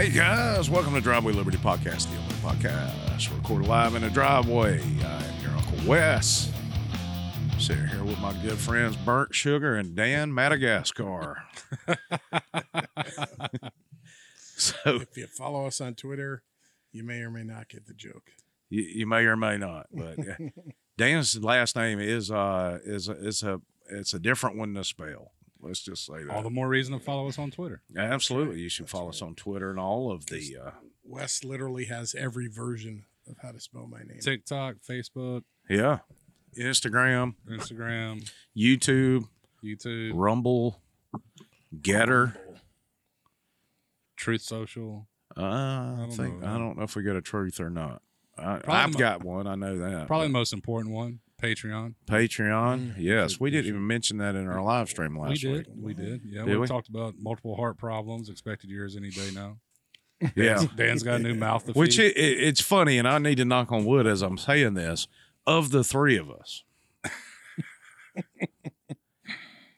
Hey guys, welcome to Driveway Liberty Podcast, the only podcast recorded live in a driveway. I'm your Uncle Wes. Sitting here with my good friends Burnt Sugar and Dan Madagascar. so If you follow us on Twitter, you may or may not get the joke. you, you may or may not, but Dan's last name is uh is is a it's a different one to spell. Let's just say that. All the more reason to follow us on Twitter. Absolutely, you should follow us on Twitter and all of the. Uh, Wes literally has every version of how to spell my name. TikTok, Facebook, yeah, Instagram, Instagram, YouTube, YouTube, Rumble, Gettr. Truth Social. Uh, I, don't think know. I don't know if we got a truth or not. I, I've mo- got one. I know that. Probably the most important one, Patreon. Patreon. Mm. Yes, we didn't even mention that in our live stream We last did. week. We did. Yeah, Did we, we? talked about multiple heart problems. Expected yours any day now. Yeah, Dan's got a new mouth to which feed. it, it, it's funny, and I need to knock on wood as I'm saying this. Of the three of us,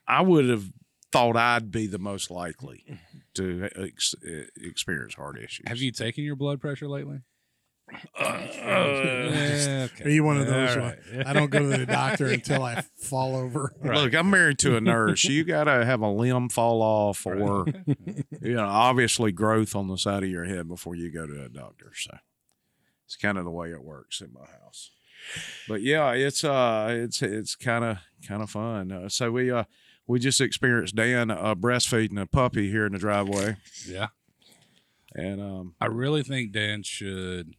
I would have thought I'd be the most likely to ex- experience heart issues. Have you taken your blood pressure lately? Uh, Yeah, Are you one of those? All one- right. I don't go to the doctor until I fall over. Look, I'm married to a nurse. You got to have a limb fall off or, you know, obviously growth on the side of your head before you go to a doctor. So it's kind of the way it works in my house. But yeah, it's uh, it's it's kind of kind of fun. Uh, so we uh, we just experienced Dan uh, breastfeeding a puppy here in the driveway, Yeah. and um, I really think Dan should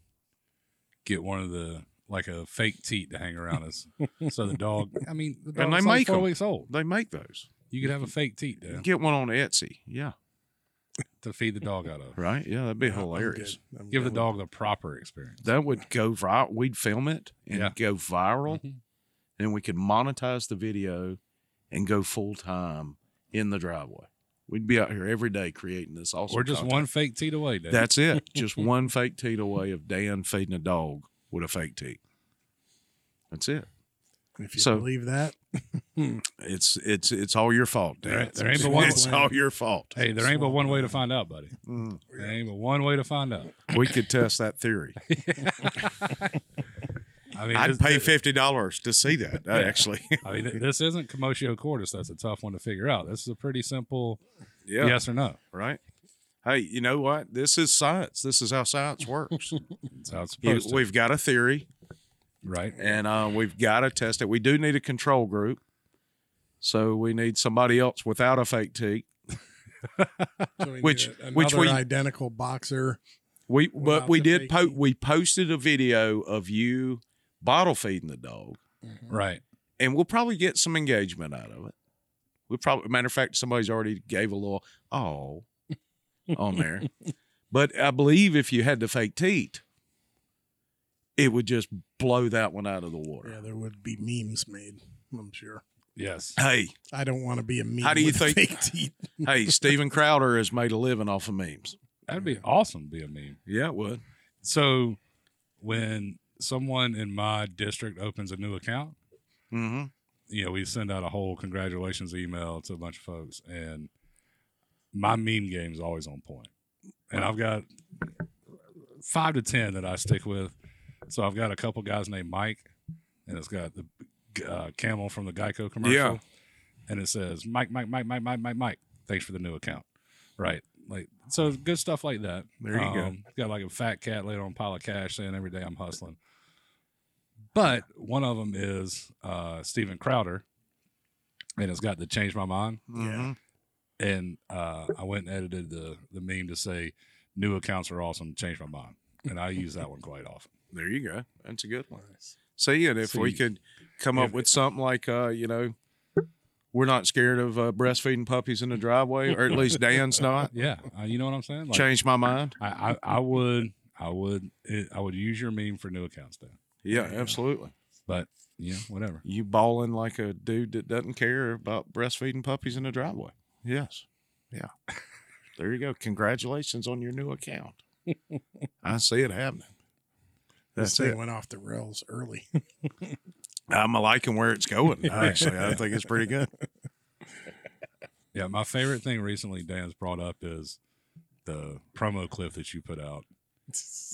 get one of the like a fake teat to hang around us. so the dog. I mean, the And they like make four 'em. weeks old. they make those. You could have a fake teat, Dan, Get one on Etsy. Yeah, to feed the dog out of. right. Yeah, that'd be I'm hilarious. good. I'm Give the good. dog the proper experience. That would go viral. We'd film it and Yeah. go viral. Mhm. and we could monetize the video and go full time in the driveway. We'd be out here every day creating this awesome. We're just content. one fake teat away, Dan. That's it. Just one fake teat away of Dan feeding a dog with a fake teat. That's it. If you So- believe that, It's it's it's all your fault, Dan. There ain't- there ain't but one- it's all your fault. hey, there ain't but one way to find out, buddy. Mm. There ain't but one way to find out. We could test that theory. I mean, I'd pay fifty dollars to see that. Actually, I mean, this isn't commotio cordis. That's a tough one to figure out. This is a pretty simple yeah, yes or no. right. Hey, you know what? This is science. This is how science works. That's how it's supposed to. we've got a theory. Right. and uh, we've got to test it. We do need a control group, so we need somebody else without a fake teat. so Which- a- which we- identical boxer. We but we did po- we posted a video of you bottle feeding the dog, mm-hmm. Right. and we'll probably get some engagement out of it. We probably, matter of fact, somebody's already gave a little oh on there, but I believe if you had the fake teat, it would just blow that one out of the water. Yeah, there would be memes made. I'm sure. Yes. Hey, I don't want to be a meme. How do you with think- fake teeth? hey, Steven Crowder has made a living off of memes. That'd be awesome to be a meme. Yeah, it would. So when someone in my district opens a new account, Mm-hmm. you know, we send out a whole congratulations email to a bunch of folks, and my meme game is always on point. And I've got five to ten that I stick with. So I've got a couple guys named Mike, and it's got the uh, camel from the Geico commercial, Yeah. and it says Mike, Mike, Mike, Mike, Mike, Mike, Mike. Thanks for the new account. Right, like so good stuff like that. There you go. go. Got like a fat cat laid on a pile of cash saying every day I'm hustling. But one of them is uh, Steven Crowder, and it's got the change my mind. Mhm. And uh, I went and edited the the meme to say new accounts are awesome. Change my mind, and I use that one quite often. There you go. That's a good one. See, and if we could come up with something like, uh, you know, we're not scared of uh, breastfeeding puppies in the driveway, or at least Dan's not. Yeah, uh, you know what I'm saying. Like, Change my mind. I, I I would I would it, I would use your meme for new accounts, Dan. Yeah, absolutely. But yeah, whatever. You bawling like a dude that doesn't care about breastfeeding puppies in the driveway. Yes. Yeah. there you go. Congratulations on your new account. I see it happening. This That's thing it. went off the rails early. I'm liking where it's going. Actually, I think it's pretty good. Yeah, my favorite thing recently Dan's brought up is the promo clip that you put out.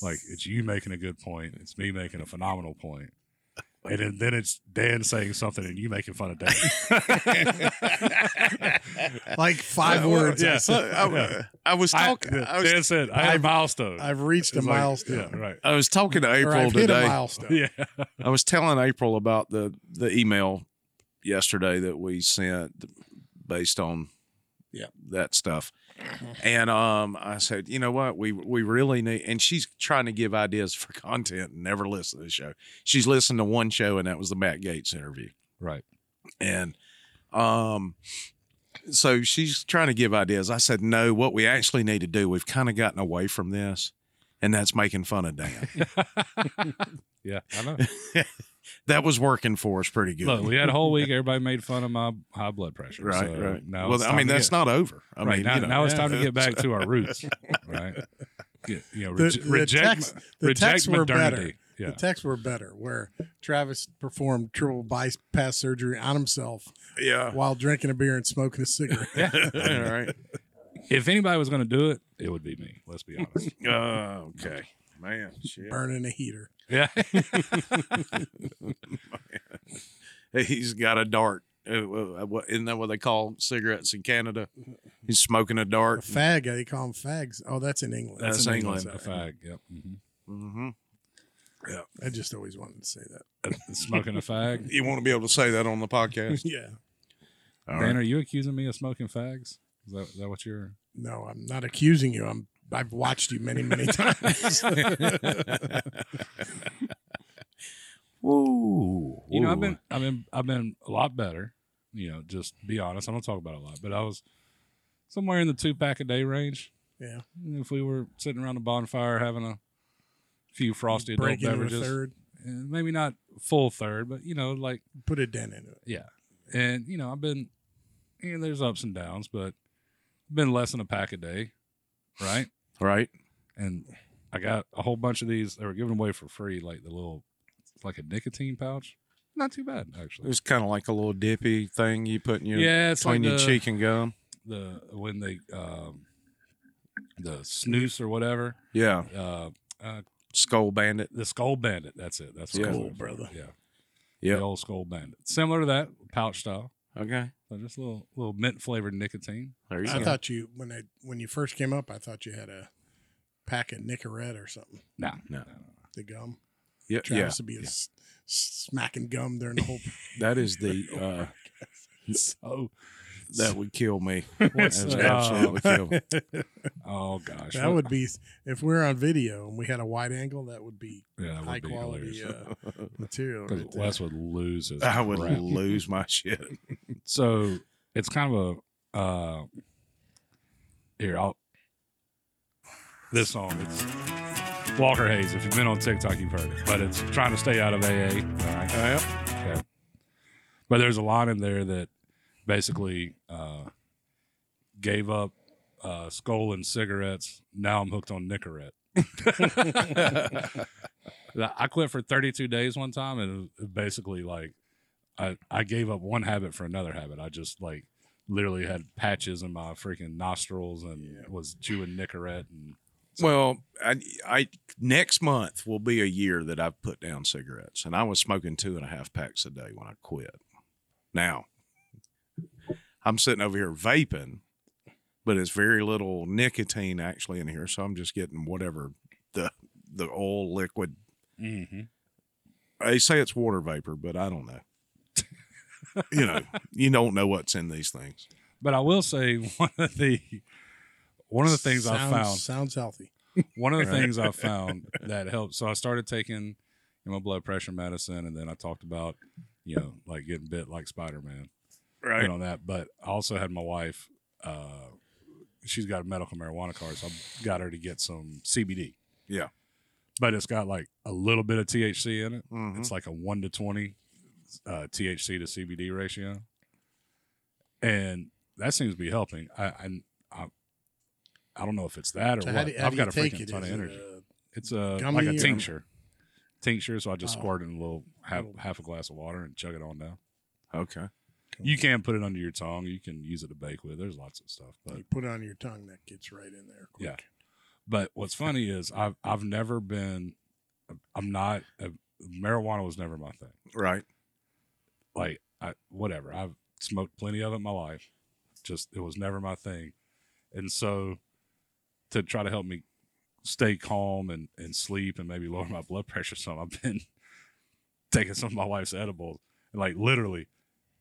Like it's you making a good point, it's me making a phenomenal point, and then, then it's Dan saying something and you making fun of Dan. like five Uh, well, words. I said. I, Yeah. I was I, talking. I, was, Dan said, "I had a I've- milestone." I've reached a It's like- milestone. yeah, right. I was talking to April I've hit a today. milestone. Yeah, I was telling April about the the email yesterday that we sent based on Yeah. that stuff. And um I said, you know what, we we really need and she's trying to give ideas for content and never listened to the show. She's listened to one show and that was the Matt Gaetz interview. right. And um so she's trying to give ideas. I said, no, what we actually need to do, we've kind of gotten away from this, and that's making fun of Dan. Yeah, I know. that was working for us pretty good. Look, we had a whole week. Everybody made fun of my high blood pressure. Right, so right. Now well, I mean, that's get- not over. I right mean, now, you know, now it's time to get back to our roots. Right. Get, you know, The- reje- the reject, text- the reject texts were better. Yeah. The texts were better, where Travis performed triple bypass surgery on himself yeah. while drinking a beer and smoking a cigarette. yeah. All right. If anybody was going to do it, it would be me. Let's be honest. Uh, okay. Man, shit. Burning a heater. Yeah. He's got a dart. Uh, uh, what- Isn't that what they call cigarettes in Canada? He's smoking a A dart. fag, they call them fags. Oh, that's in England. That's in England. A fag. Yep. hmm hmm I just always wanted to say that. Smoking a fag. You want to be able to say that on the podcast? Yeah. All Dan, right. are you accusing me of smoking fags? Is that, is that what you're? No, I'm not accusing you. I'm I've watched you many, many times. Woo. You know, I've been, I've been, I've been a lot better. You know, just be honest. I don't talk about it a lot, but I was somewhere in the two pack a day range. yeah. If we were sitting around a bonfire having a few frosty adult Break into a beverages, third. uh, maybe not full third, but you know, like Put a dent into it. yeah. And you know, I've been, you know, there's ups and downs, but been less than a pack a day, right? Right. And I got a whole bunch of these. They were given away for free, like the little, it's like a nicotine pouch. Not too bad actually. It was kind of like a little dippy thing you put in your yeah, it's like between your the, cheek and gum. the when they um, the snooze or whatever. Yeah. Uh, uh, Skoal Bandit. the Skoal Bandit. That's it. That's what Yeah. it's brother. Yeah, Yeah. the old Skoal Bandit. Similar to that pouch style. Okay. So just a little little mint flavored nicotine. There you I go. thought you when I when you first came up, I thought you had a pack of Nicorette or something. No, No. The gum. yeah, yeah. Travis would be a s- smacking gum during the whole. That is the uh, So that would kill me. What's That absolutely kill me. oh gosh, that would be if we're on video and we had a wide angle. That would be yeah, that would high be quality uh, material. Because Right there. Wes would lose his. I would crap. lose my shit. So it's kind of a uh here I'll this song it's Walker Hayes. If you've been on TikTok, you've heard it, but it's trying to stay out of AA. All right. Okay. But there's a line in there that basically uh, gave up uh, Skoal and cigarettes. Now I'm hooked on Nicorette. I quit for 32 days one time, and basically like I, I gave up one habit for another habit. I just like literally had patches in my freaking nostrils and was chewing Nicorette and Well, I, I next month will be a year that I've put down cigarettes, and I was smoking two and a half packs a day when I quit. Now, I'm sitting over here vaping, but it's very little nicotine actually in here, so I'm just getting whatever the the oil liquid. mm-hmm. They say it's water vapor, but I don't know. you know, you don't know what's in these things. But I will say one of the one of the things I found sounds healthy. one of the things I found that helped. So I started taking you know, my blood pressure medicine, and then I talked about you know like getting bit like Spider Man, Right. you know that. But I also had my wife. Uh, she's got a medical marijuana card, so I got her to get some CBD. Yeah. But it's got like a little bit of THC in it. Mhm. It's like a one to twenty uh, THC to CBD ratio, and that seems to be helping. I I, I, I don't know if it's that or So what. do, I've got a freaking it? ton of Is it, energy. uh, It's a gummy like a or- tincture, tincture. So I just Oh. squirt in a little half Little- half a glass of water and chug it on down. Okay. You can put it under your tongue. You can use it to bake with. There's lots of stuff. But You put it on your tongue, that gets right in there. Quick. Yeah. but what's funny is I've I've never been. I'm not. Uh, marijuana was never my thing. Right. Like I whatever. I've smoked plenty of it in my life. Just it was never my thing, and so to try to help me stay calm and, and sleep and maybe lower my blood pressure some, I've been taking some of my wife's edibles like literally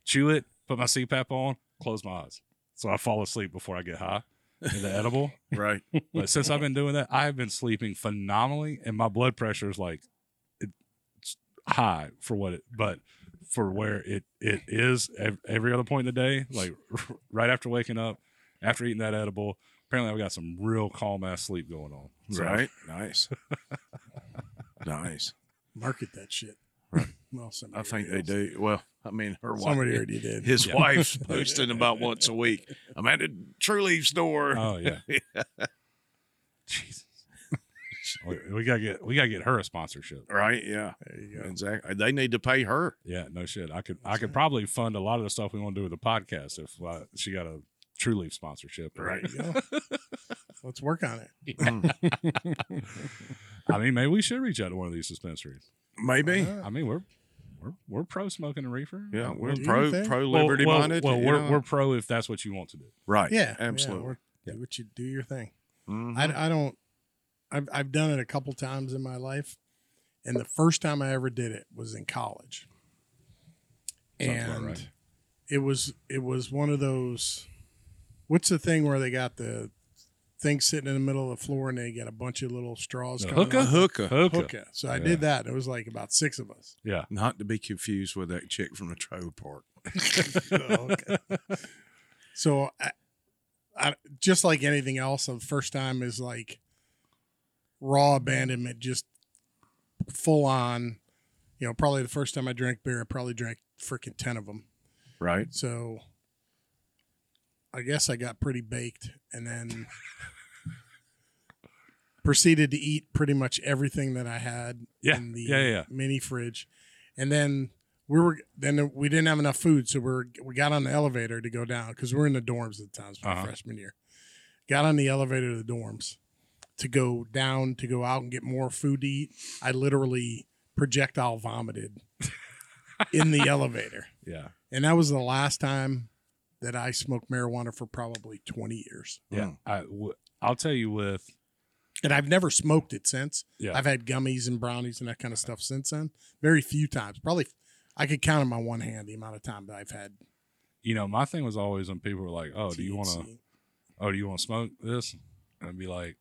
chew it, put my CPAP on, close my eyes. So I fall asleep before I get high in the edible. Right. But since I've been doing that, I have been sleeping phenomenally, and my blood pressure is like it's high for what it, but for where it it is every other point in the day, like right after waking up, after eating that edible. Apparently, I've got some real calm ass sleep going on. So, Right. Nice. nice. Market that shit. Right. Well, I think they already do. Well, I mean, her does. Somebody wife, already did. his Yeah. wife's posting about once a week. I'm at a Trulieve store. Oh yeah. Jesus. we, we gotta get we gotta get her a sponsorship. right. Yeah. there you go. Exactly. They need to pay her. Yeah, no shit. I could I could probably fund a lot of the stuff we want to do with the podcast if uh, she got a Trulieve sponsorship. Right. There you. Let's work on it. Mm. I mean, maybe we should reach out to one of these dispensaries. Maybe. Uh, I mean, we're we're we're pro smoking and reefer. Yeah, we're do pro your thing. pro Well, liberty well, minded. Well, you we're know? we're pro if that's what you want to do. right. yeah, absolutely. Yeah, we're- do what you do your thing. Mhm. I, I don't. I've I've done it a couple times in my life, and the first time I ever did it was in college, Sounds about and right. it was it was one of those. What's the thing where they got the thing sitting in the middle of the floor and they got a bunch of little straws The coming hookah? a out? hookah, Hookah. Hookah. So I Yeah. did that. It was like about six of us. Yeah. not to be confused with that chick from the trailer park. Oh, okay. so I, I, just like anything else, the first time is like raw abandonment, just full on. You know, probably the first time I drank beer, I probably drank freaking ten of them. Right. So I guess I got pretty baked, and then proceeded to eat pretty much everything that I had Yeah. in the Yeah, yeah, mini fridge, and then we were then we didn't have enough food, so we are we got on the elevator to go down because we are in the dorms at the time, my Uh-huh. freshman year. Got on the elevator to the dorms to go down to go out and get more food to eat. I literally projectile vomited in the elevator. Yeah. And that was the last time that I smoked marijuana for probably 20 years. Yeah. Mm. I w- I'll tell you with And I've never smoked it since. Yeah. I've had gummies and brownies and that kind of stuff since then. Very few times. Probably I could count on my one hand the amount of time that I've had. you know my thing was always when people were like, "Oh, do you want to? Oh, do you want to smoke this?" And I'd be like,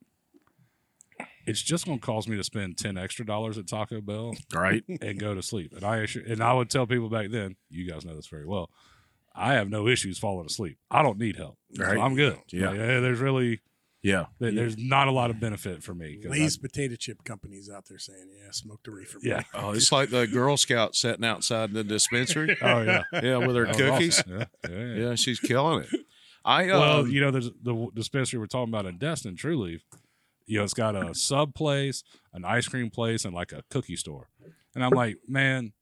"It's just going to cause me to spend ten extra dollars at Taco Bell Right. and go to sleep." And I and I would tell people back then, you guys know this very well. I have no issues falling asleep. I don't need help. So I'm good. Yeah. Like, there's really Yeah. there- there's not a lot of benefit for me. 'cause I- potato chip companies out there saying, yeah, smoke the reefer. yeah. Oh, it's like the Girl Scout sitting outside the dispensary. Oh yeah. yeah, with her That cookies. awesome. Yeah. Yeah. yeah. Yeah, she's killing it. I Well, um, you know, there's the dispensary we're talking about in Destin, Trulieve. You know, it's got a sub place, an ice cream place, and like a cookie store. And I'm like, man,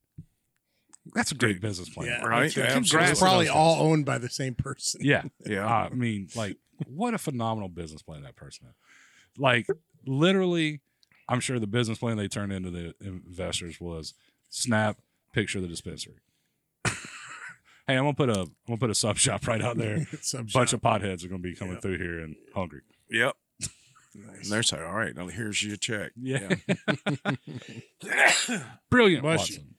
that's a great business plan. Yeah, Right, It's, absolutely. Congrats it's probably all guys. owned by the same person. Yeah. yeah, I mean, like, what a phenomenal business plan that person had. Like, literally, I'm sure the business plan they turned into the investors was snap picture of the dispensary. hey, I'm gonna put a I'm gonna put a sub shop right out there. A bunch shop. of potheads are gonna be coming Yeah. through here and hungry. yep. Nice. And they're saying, "All right, now here's your check." Yeah. Brilliant, Bless you. Watson.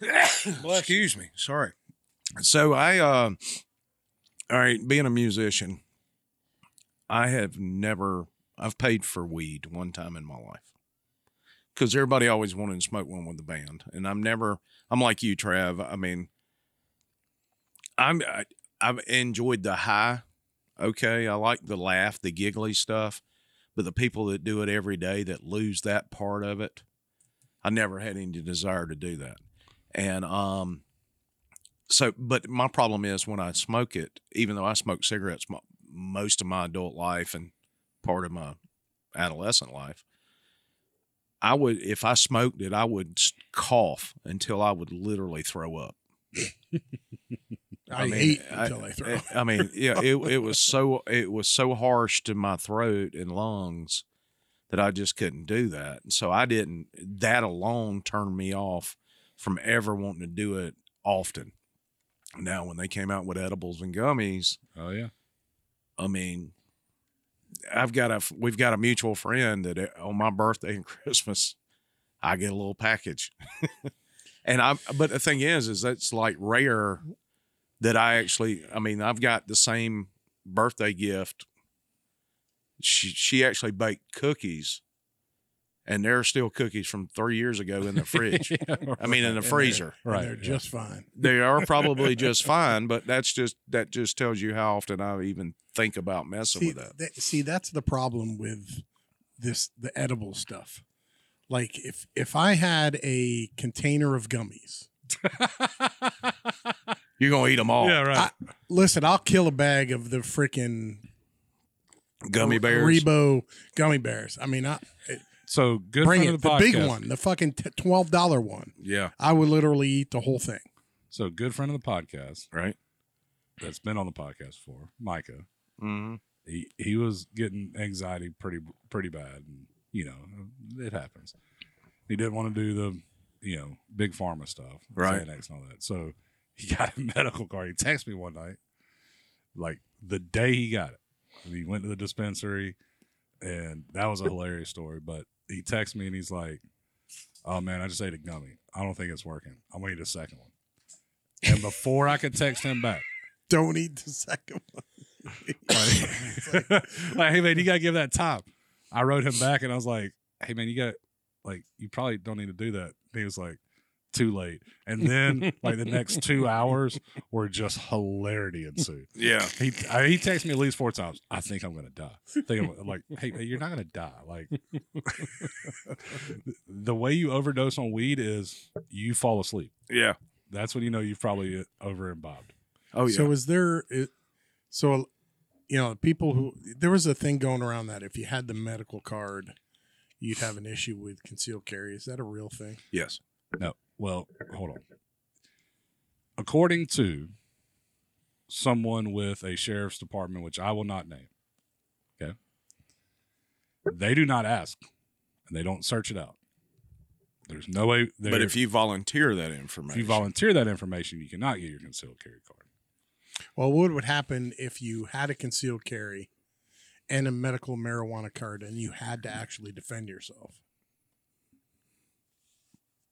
Excuse me. Sorry. So I, uh, all right, being a musician, I have never. I've paid for weed one time in my life because everybody always wanted to smoke one with the band, and I'm never. I'm like you, Trav. I mean, I'm. I, I've enjoyed the high. Okay, I like the laugh, the giggly stuff, but the people that do it every day that lose that part of it, I never had any desire to do that. And um, so, but my problem is when I smoke it, even though I smoked cigarettes mo- most of my adult life and part of my adolescent life, I would, if I smoked it, I would cough until I would literally throw up. I, mean, hate I- until they throw. I mean, yeah, it it was so it was so harsh to my throat and lungs that I just couldn't do that. And so I didn't. That alone turned me off from ever wanting to do it often. Now, when they came out with edibles and gummies, Oh yeah. I mean, I've got a we've got a mutual friend that uh, on my birthday and Christmas, I get a little package, and I'm. But the thing is, is that's like rare that I actually. I mean, I've got the same birthday gift. She she actually baked cookies, and there are still cookies from three years ago in the fridge. I mean, in the they're- freezer. Right, they're yeah. just fine. They are probably just fine, but that's just that just tells you how often I even think about messing See, with that. that- see, that's the problem with this the edible stuff. Like if if I had a container of gummies, You're gonna eat them all. yeah, right. listen, I'll kill a bag of the freaking Gummy bears. Rebo gummy bears. I mean, I so good bring friend it of the, the big one, the fucking twelve dollar one. Yeah. I would literally eat the whole thing. So good friend of the podcast Right. that's been on the podcast before, Micah. Mm-hmm. He he was getting anxiety pretty pretty bad, and you know it happens. He didn't want to do the you know big pharma stuff, Right. Xanax and all that. So he got a medical card. He texted me one night, like the day he got it. And he went to the dispensary, and that was a hilarious story. But he texts me and he's like, "Oh man, I just ate a gummy. I don't think it's working. I'm gonna eat a second one." And before I could text him back, Don't eat the second one. like, like, hey man, you gotta give that top. I wrote him back and I was like, hey man, you got like you probably don't need to do that. And he was like, too late. And then like the next two hours were just hilarity ensued. Yeah. He I, he texted me at least four times. I think I'm gonna die. I think I'm like, hey, man, you're not gonna die. Like the way you overdose on weed is you fall asleep. Yeah. That's when you know you've probably over imbibed. Oh yeah. So is there? It, so you know, people who there was a thing going around that if you had the medical card, you'd have an issue with concealed carry. Is that a real thing? yes. No. Well, hold on. According to someone with a sheriff's department, which I will not name, okay, they do not ask and they don't search it out. There's no way. But if you volunteer that information, if you volunteer that information, you cannot get your concealed carry card. Well, what would happen if you had a concealed carry and a medical marijuana card, and you had to actually defend yourself?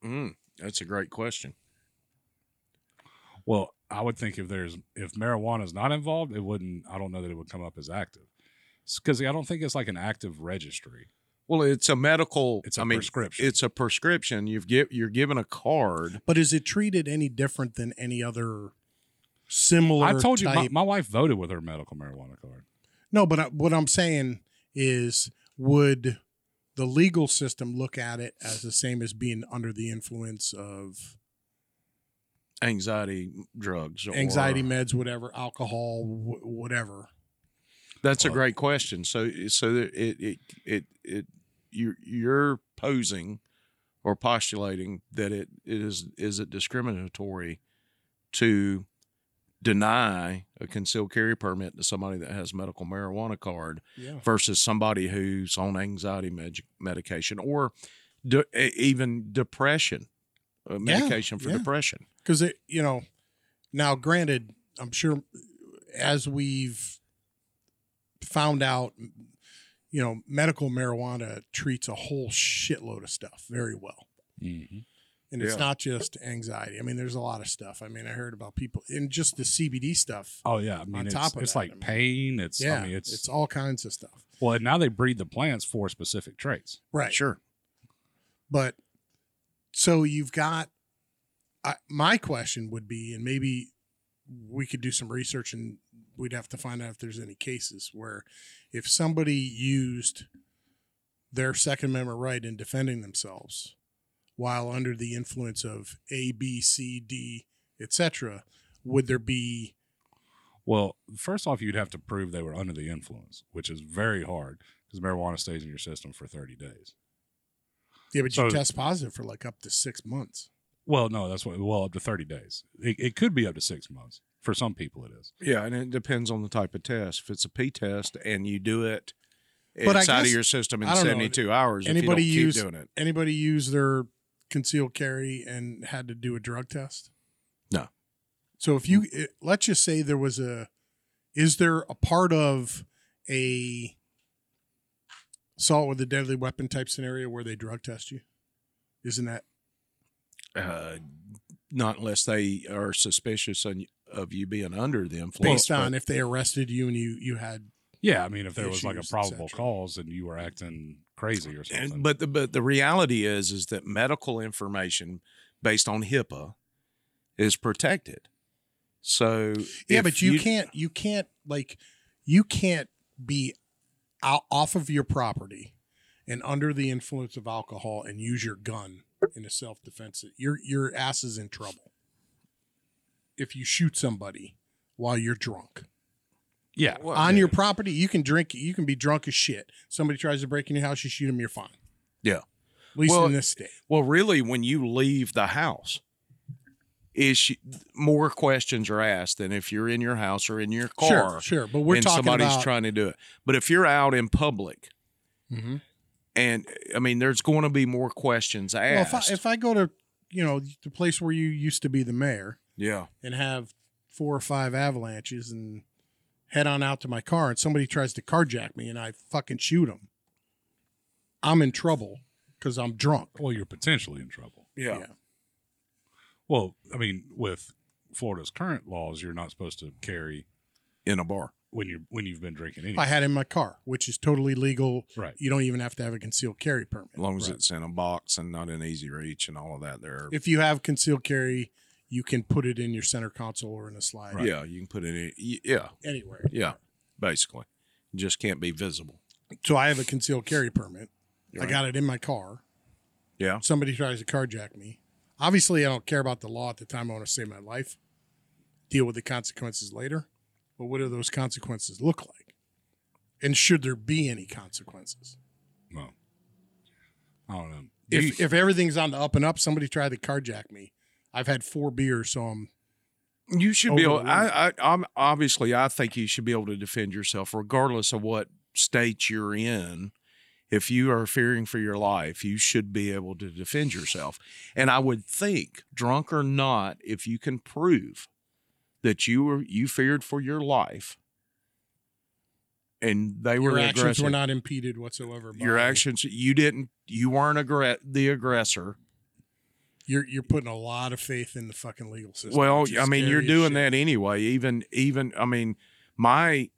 Mm, that's a great question. Well, I would think if there's if marijuana is not involved, it wouldn't. I don't know that it would come up as active because I don't think it's like an active registry. Well, it's a medical. It's a I mean, prescription. It's a prescription. You've get you're given a card. But is it treated any different than any other similar? I told you, my, my wife voted with her medical marijuana card. No, but I, what I'm saying is, would the legal system look at it as the same as being under the influence of Anxiety drugs. Or, anxiety meds, whatever, alcohol, wh- whatever? That's a great question. So so it it it it you you're posing or postulating that it, it is is it discriminatory to deny a concealed carry permit to somebody that has medical marijuana card Yeah. versus somebody who's on anxiety med- medication or de- even depression uh, medication for yeah. depression Because it, you know, now granted, I'm sure as we've found out, you know, medical marijuana treats a whole shitload of stuff very well. Mm-hmm. And it's Yeah. not just anxiety. I mean, there's a lot of stuff. I mean, I heard about people and just the CBD stuff. Oh yeah, I mean, On it's, top of it's that, like I mean- pain. It's yeah, I mean, it's, it's, all kinds of stuff. well, and now they breed the plants for specific traits. Right. sure But so you've got I, my question would be, and maybe we could do some research and we'd have to find out if there's any cases where if somebody used their Second Amendment right in defending themselves while under the influence of A, B, C, D, etc., would there be Well, first off, you'd have to prove they were under the influence, which is very hard because marijuana stays in your system for 30 days. yeah, but So- you test positive for like up to six months. Well, no, that's what. Well, up to 30 days. It, it could be up to six months. For some people, it is. Yeah, and it depends on the type of test. If it's a P test and you do it But I inside of your system in I don't know. 72 hours, Anybody if you don't use keep doing it. anybody use their concealed carry and had to do a drug test? No. So if you it, let's just say there was a, is there a part of a assault with a deadly weapon type scenario where they drug test you? Isn't that Uh, not unless they are suspicious on, of you being under the influence. based but- on if they arrested you and you you had Yeah, I mean, if there was like a probable cause and you were acting crazy or something. And, but the but the reality is is that medical information based on HIPAA is protected. So Yeah, if but you, can't you can't like you can't be out off of your property and under the influence of alcohol and use your gun in a self defense. Your your ass is in trouble. If you shoot somebody while you're drunk. Yeah, Well, On yeah. your property, you can drink you can be drunk as shit. Somebody tries to break in your house, you shoot them, you're fine. Yeah. At least Well, in this state. Well, really, when you leave the house, is you, more questions are asked than if you're in your house or in your car Sure, sure. But we're and talking somebody's about trying to do it. But if you're out in public, Mhm. and I mean, there's going to be more questions Well, if asked. I, if I go to, you know, the place where you used to be the mayor, yeah, and have four or five avalanches and head on out to my car and somebody tries to carjack me and I fucking shoot them, I'm in trouble because I'm drunk. well, you're potentially in trouble. yeah, Yeah. Well, I mean, with Florida's current laws, you're not supposed to carry in a bar. when you when you've been drinking If anyway. I had in my car, which is totally legal. Right. You don't even have to have a concealed carry permit. As long as Right. it's in a box and not in easy reach and all of that, there. If you have concealed carry, you can put it in your center console or in a slide. Yeah, you can put it in. Yeah, Anywhere. yeah, basically, it just can't be visible. So I have a concealed carry permit. I got it in my car. Yeah, somebody tries to carjack me. Obviously, I don't care about the law at the time. I want to save my life, deal with the consequences later. But what do those consequences look like? And should there be any consequences? well, I don't know. If, if everything's on the up and up, somebody tried to carjack me. I've had four beers, so I'm you should be able. I, I, I'm obviously, I think you should be able to defend yourself, regardless of what state you're in. If you are fearing for your life, you should be able to defend yourself. And I would think, drunk or not, if you can prove that you were you feared for your life, and they your were actions aggressive, were not impeded whatsoever. By your actions, you didn't, you weren't aggre- the aggressor. You're you're putting a lot of faith in the fucking legal system. Well, I mean, you're doing shit. that anyway. Even, even, I mean, my,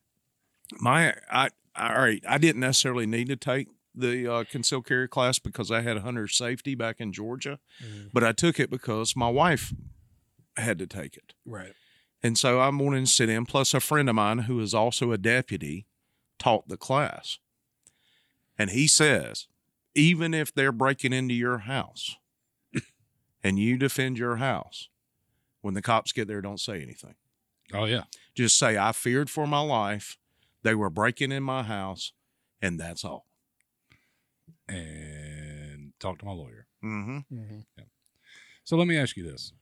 my, I, all right, I didn't necessarily need to take the uh, concealed carry class because I had hunter safety back in Georgia, Mhm. but I took it because my wife had to take it. Right. And so I'm wanting to sit in. Plus, a friend of mine who is also a deputy taught the class. And he says, even if they're breaking into your house and you defend your house, when the cops get there, don't say anything. oh yeah, Just say, I feared for my life. They were breaking in my house, and that's all. and talk to my lawyer. Mm-hmm. Mm-hmm. Yeah. So let me ask you this,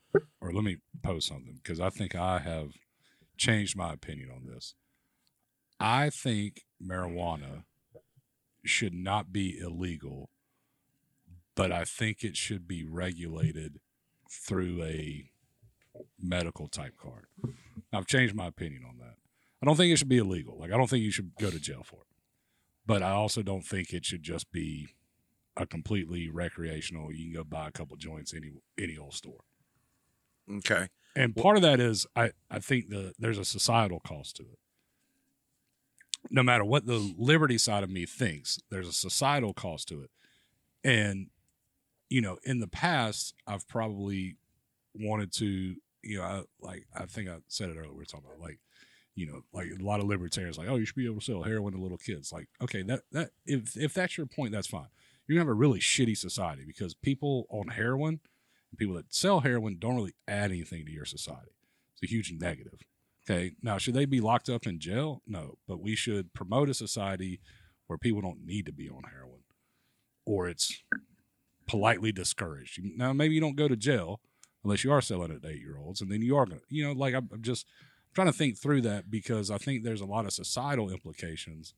or let me pose something because I think I have changed my opinion on this. I think marijuana should not be illegal, but I think it should be regulated through a medical type card. I've changed my opinion on that. I don't think it should be illegal. Like I don't think you should go to jail for it. But I also don't think it should just be a completely recreational. You can go buy a couple joints any any old store. Okay. And part of that is I, I think the there's a societal cost to it. No matter what the liberty side of me thinks, there's a societal cost to it. And you know, in the past, I've probably wanted to, you know, I, like I think I said it earlier. We are talking about like, you know, like a lot of libertarians like, oh, you should be able to sell heroin to little kids. Like, okay, that that if if that's your point, that's fine. You're gonna have a really shitty society because people on heroin and people that sell heroin don't really add anything to your society. It's a huge negative. Okay. Now, should they be locked up in jail? No, but we should promote a society where people don't need to be on heroin or it's politely discouraged. Now, maybe you don't go to jail unless you are selling it to eight year olds, and then you are going to, you know, like I'm, I'm just, trying to think through that because I think there's a lot of societal implications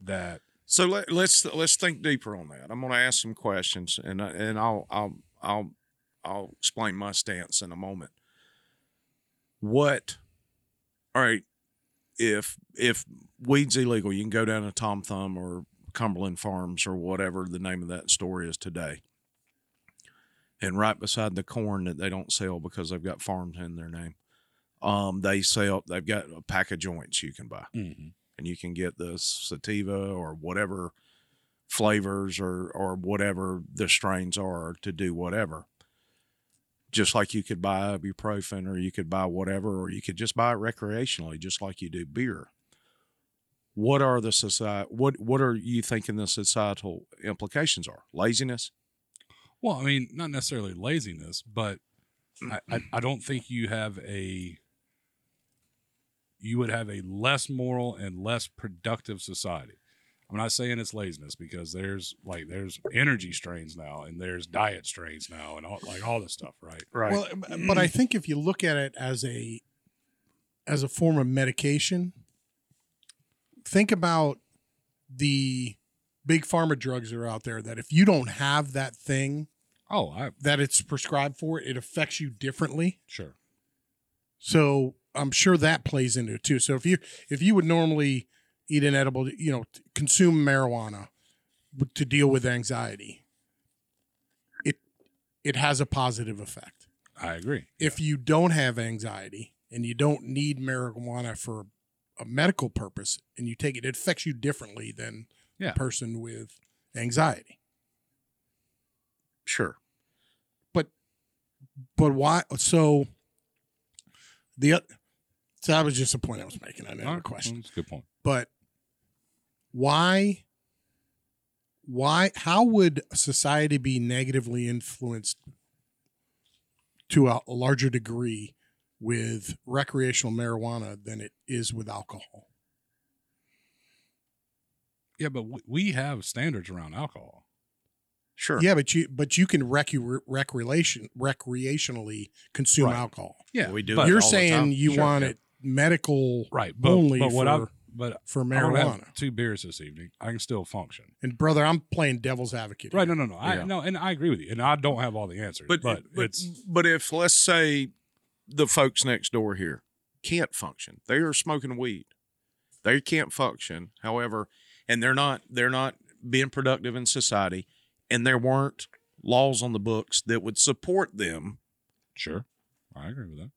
that So let, let's let's think deeper on that. I'm going to ask some questions, and and I'll I'll I'll I'll explain my stance in a moment. What? All right, if if weed's illegal, you can go down to Tom Thumb or Cumberland Farms or whatever the name of that store is today. And right beside the corn that they don't sell because they've got farms in their name, um, they sell. They've got a pack of joints you can buy and you can get the sativa or whatever flavors or or whatever the strains are to do whatever. Just like you could buy ibuprofen or you could buy whatever, or you could just buy it recreationally, just like you do beer. What are the society? What what are you thinking the societal implications are? Laziness. Well, I mean, not necessarily laziness, but I, I, mm-hmm. I don't think you have a you would have a less moral and less productive society. I'm not saying it's laziness because there's like there's energy strains now and there's diet strains now and all like all this stuff, right? Right. Well, but I think if you look at it as a as a form of medication, think about the big pharma drugs that are out there that if you don't have that thing Oh, I that it's prescribed for, it affects you differently. sure. So I'm sure that plays into it too. So if you if you would normally eat an edible, you know, consume marijuana to deal with anxiety, it it has a positive effect. I agree. If you don't have anxiety and you don't need marijuana for a medical purpose and you take it, it affects you differently than Yeah. person with anxiety. sure. But but why? So the so that was just a point I was making. I didn't have a question. That's a good point. but why why how would society be negatively influenced to a, a larger degree with recreational marijuana than it is with alcohol Yeah, but we, we have standards around alcohol. Sure. yeah but you but you can recu- recreation recreationally consume Right. alcohol Yeah, We do but- you're saying you Sure, want yeah. it medical right, but, only but what for- I but for I have marijuana two beers this evening. I can still function. and brother i'm playing devil's advocate Right? here. No, no, no. I Yeah. no, and I agree with you. And I don't have all the answers, But but, but it's but if let's say the folks next door here can't function, they are smoking weed, they can't function. However, and they're not they're not being productive in society, and there weren't laws on the books that would support them. sure. I agree with that.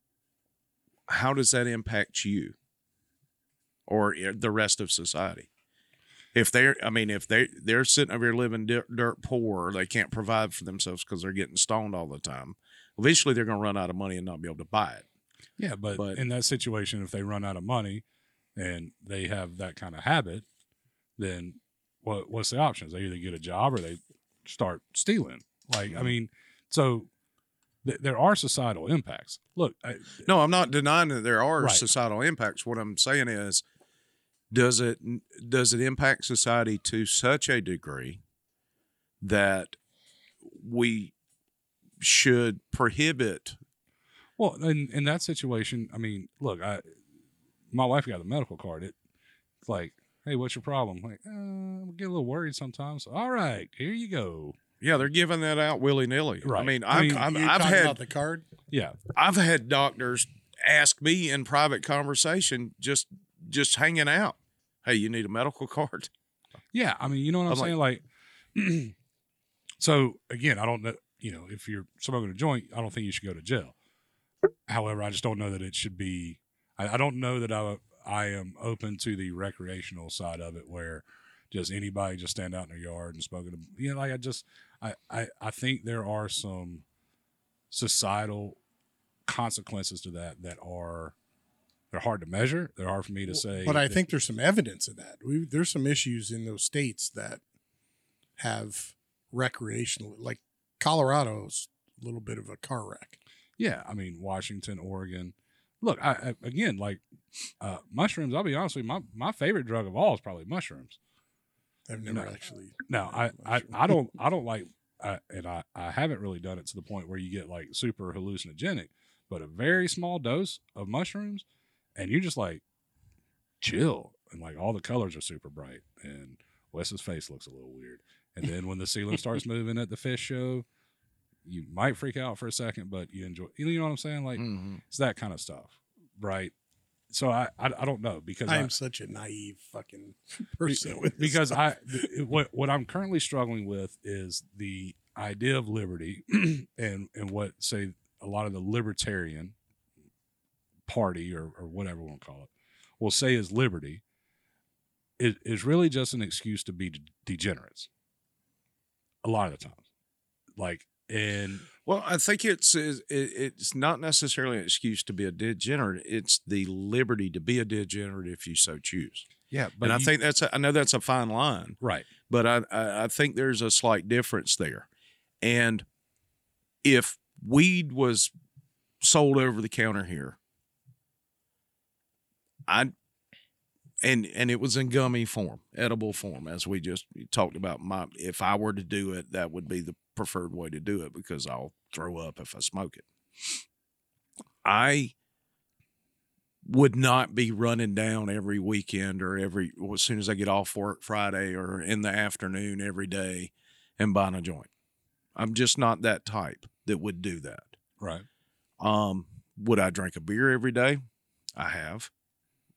How does that impact you or the rest of society? If they're, I mean, if they they're sitting over here living dirt, dirt poor, they can't provide for themselves because they're getting stoned all the time. Eventually, they're going to run out of money and not be able to buy it. Yeah, but, But- in that situation, if they run out of money and they have that kind of habit, then what what's the options? They either get a job or they start stealing. Like, I mm-hmm. mean, so th- there are societal impacts. Look, I, No, I'm not denying that there are Right. societal impacts. What I'm saying is, does it does it impact society to such a degree that we should prohibit? well, in in that situation, I mean, look, I my wife got a medical card. It, it's like, hey, what's your problem? Like, uh, we get a little worried sometimes. All right, here you go. Yeah, they're giving that out willy nilly. I Right. mean, I I've, mean, I've, You're I've had about the card Yeah, I've had doctors ask me in private conversation, just just hanging out. Hey, you need a medical card? Yeah, I mean, you know what I'm, I'm like- saying? Like, so again, I don't know. You know, if you're smoking a joint, I don't think you should go to jail. However, I just don't know that it should be. I, I don't know that I I am open to the recreational side of it, where just anybody just stand out in their yard and smoking. You know, like I just I I I think there are some societal consequences to that that are they're hard to measure. They're hard for me to say. But I that- think there's some evidence of that. We, there's some issues in those states that have recreational, like Colorado's a little bit of a car wreck. Yeah, I mean Washington, Oregon. Look, I, I again like uh, mushrooms. I'll be honest with you. My my favorite drug of all is probably mushrooms. I've never No. actually. Now, I I, I don't I don't like, uh, and I I haven't really done it to the point where you get like super hallucinogenic. But a very small dose of mushrooms and you're just like chill, and like all the colors are super bright, and Wes's face looks a little weird. And then when the ceiling starts moving at the fish show, you might freak out for a second, but you enjoy. You know what I'm saying? Like Mhm. it's that kind of stuff, right? So I I, I don't know because I I, am such a naive fucking person with this because stuff. I what what I'm currently struggling with is the idea of liberty and and what say a lot of the libertarian party or or whatever we'll call it will say is liberty is is really just an excuse to be de- degenerates. A lot of the times, like and Well, I think it's it's not necessarily an excuse to be a degenerate. It's the liberty to be a degenerate if you so choose. yeah, But and I you- think that's a, I know that's a fine line, right, but I, I I think there's a slight difference there. And if weed was sold over the counter here, I and and it was in gummy form, edible form, as we just talked about. My if I were to do it, that would be the preferred way to do it because I'll throw up if I smoke it. I would not be running down every weekend or every well, as soon as I get off work Friday or in the afternoon every day and buying a joint. I'm just not that type that would do that. right, Um, would I drink a beer every day? I have.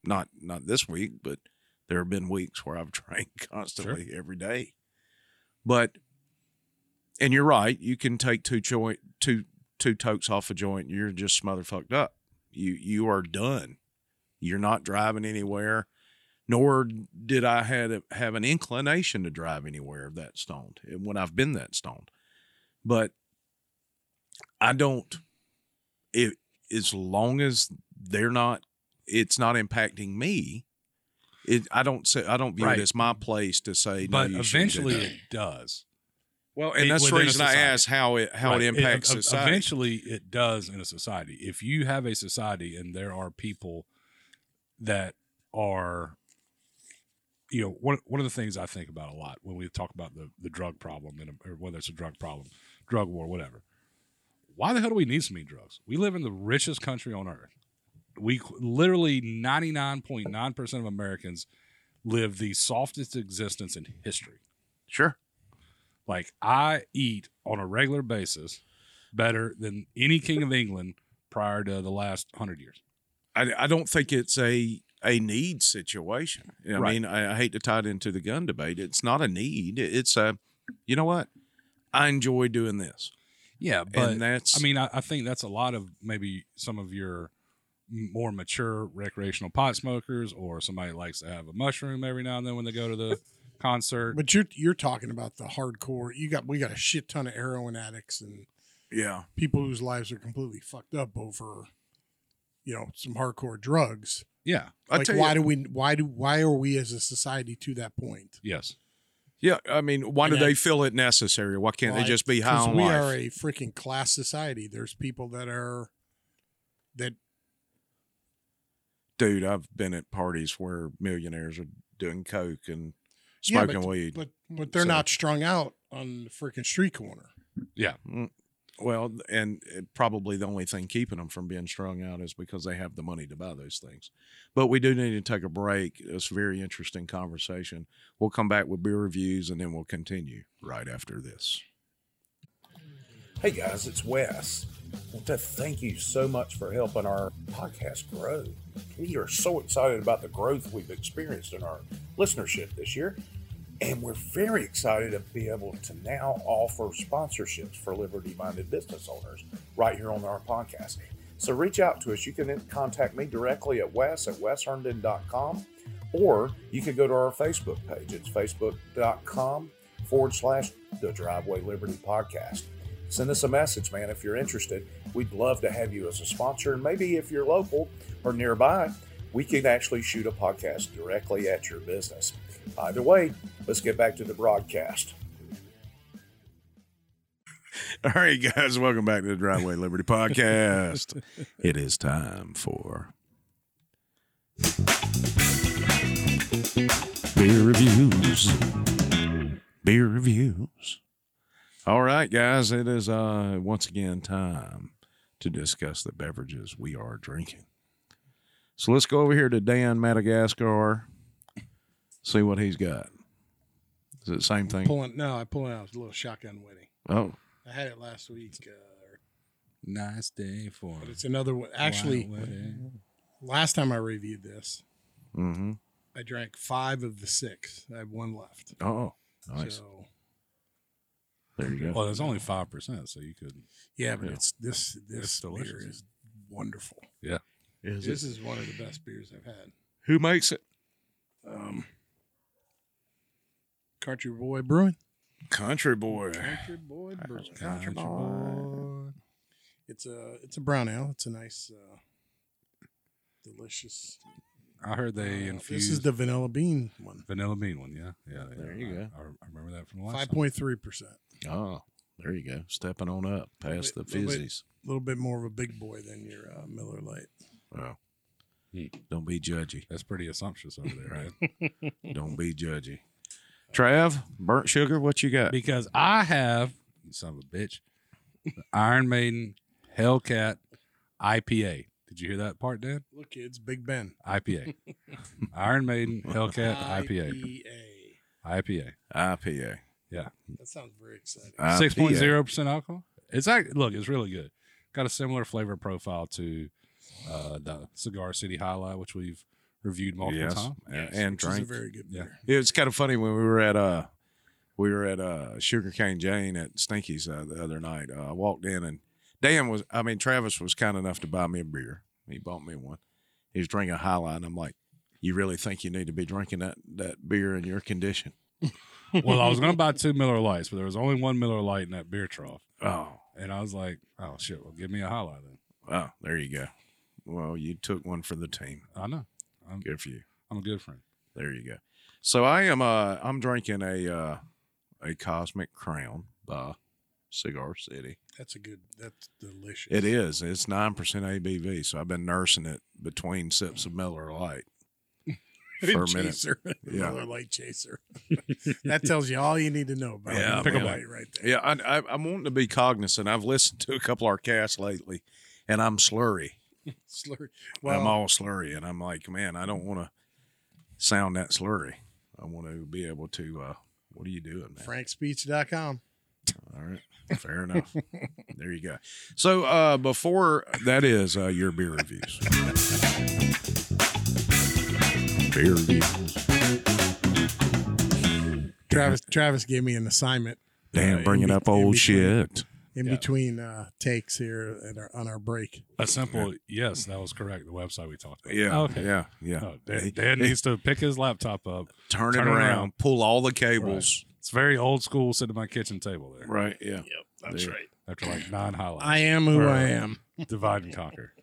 Not not this week, but there have been weeks where I've drank constantly every day. But and you're right, you can take two joint two two tokes off a joint, you're just motherfucked up. You you are done. You're not driving anywhere, nor did I had have an inclination to drive anywhere that stoned and when I've been that stoned. But I don't if as long as they're not it's not impacting me it i don't say i don't view Right. it as my place to say but no, eventually it does. well and it- that's the reason i asked how it how Right. it impacts ev- society Eventually, it does in a society. If you have a society and there are people that are, you know, one one of the things I think about a lot when we talk about the the drug problem, and or whether it's a drug problem, drug war, whatever. Why the hell do we need so many drugs? We live in the richest country on earth. We literally ninety nine point nine percent of Americans live the softest existence in history. sure Like I eat on a regular basis better than any king of England prior to the last hundred years. I, I don't think it's a a need situation. I Right. mean, I, I hate to tie it into the gun debate. It's not a need. It's a, you know what? I enjoy doing this, Yeah, but and that's. I mean, I, I think that's a lot of maybe some of your more mature recreational pot smokers, or somebody likes to have a mushroom every now and then when they go to the concert. But you're you're talking about the hardcore. You got we got a shit ton of heroin addicts and yeah, people whose lives are completely fucked up over, you know, some hardcore drugs. Yeah. I like tell why you, do we why do why are we as a society to that point? Yes. yeah. I mean, why do And I- they feel it necessary? Why can't Well, they just be high 'cause on we life? are a freaking class society. There's people that are that Dude, I've been at parties where millionaires are doing coke and Yeah, smoking but, weed. but but they're So- not strung out on the freaking street corner. Yeah. Mm, well, and it- probably the only thing keeping them from being strung out is because they have the money to buy those things. But we do need to take a break. It's a very interesting conversation. We'll come back with beer reviews and then we'll continue right after this. Hey guys, it's Wes. To thank you so much for helping our podcast grow. We are so excited about the growth we've experienced in our listenership this year. And we're very excited to be able to now offer sponsorships for liberty minded business owners right here on our podcast. So reach out to us. You can contact me directly at wes at wesherndon.com or you can go to our Facebook page. It's facebook.com forward slash the Driveway Liberty Podcast. Send us a message, man, if you're interested. We'd love to have you as a sponsor. And maybe if you're local or nearby, we can actually shoot a podcast directly at your business. Either way, let's get back to the broadcast. All right, guys, welcome back to the Driveway Liberty Podcast. it is time for beer reviews. Beer reviews. All right, guys, it is uh once again time to discuss the beverages we are drinking. So let's go over here to Dan Madagascar. See what he's got. Is it the same thing? Pulling no, I pulling out a little shotgun wedding. Oh, I had it last week, uh, Nice day for but it's another one. Actually, last time I reviewed this, mm-hmm. I drank five of the six. I have one left. Oh, nice. So there you go. Well, there's only five percent, so you could. yeah, but Yeah. it's this this It's beer is wonderful. Is This is one of the best beers I've had. Who makes it? Um, Country Boy Brewing. Country boy. Country Boy Brewing. Country boy. It's a it's a brown ale. It's a nice, uh, delicious. I heard they uh, infused this is the vanilla bean one. vanilla bean one. Yeah, yeah. There yeah. you go. I, I remember that from the last. Five time. point three percent. Oh, there you go. Stepping on up past the bit- little bit- fizzies. A little bit more of a big boy than your uh, Miller Lite. Wow. Hmm. Don't be judgy. That's pretty assumptuous over there, right? Don't be judgy. Trav, burnt sugar, what you got? because I have you son of a bitch, the Iron Maiden Hellcat IPA. Did you hear that part, Dan? Look, kids, Big Ben. IPA. Iron Maiden Hellcat IPA. IPA. IPA. Yeah. That sounds very exciting. Six point zero percent alcohol. It's act look, it's really good. Got a similar flavor profile to uh, the Cigar City Jai Alai, which we've reviewed multiple Yes. times. And, and Which is a drink. very good Yeah. beer. It was kind of funny when we were at uh we were at uh Sugarcane Jane at Stinky's uh, the other night. Uh, I walked in and Dan was I mean Travis was kind enough to buy me a beer. He bought me one. He was drinking a Jai Alai I'm like, You really think you need to be drinking that that beer in your condition? well, I was gonna buy two Miller Lites, but there was only one Miller Lite in that beer trough, Oh, and I was like, "Oh shit! Well, give me a Jai Alai then." oh, there you go. Well, you took one for the team. I know. I'm, Good for you. I'm a good friend. There you go. So I am uh I'm drinking a uh a Cosmic Crown by Cigar City. That's a good. That's delicious. It is. It's nine percent ABV. So I've been nursing it between sips of Miller Lite for a minute. Chaser. Yeah. Miller Lite Chaser. that tells you all you need to know about Yeah, Miller man. Lite right there. Yeah, I, I, I'm wanting to be cognizant. I've listened to a couple of our casts lately, and I'm slurry. Slurry. I'm all slurry, and I'm like, man, I don't want to sound that slurry. I want to be able to. uh What are you doing, man? frankspeech.com. All right. Fair enough. there you go. So uh before that is uh your beer reviews. beer reviews. Travis Travis gave me an assignment. Damn, uh, bringing in up be- in old between- shit. In Yeah. between uh, takes here at our, on our break. A simple yes, that was correct. The website we talked about. Yeah. Okay. Yeah. Yeah. Oh, Dan, He- Dan needs to pick his laptop up. turn, it turn it around, around. pull all the cables. It's very old school. Sitting at my kitchen table there. Right. Yeah. Yep, that's right. After like nine Jai Alais. I am who I am. divide and conquer.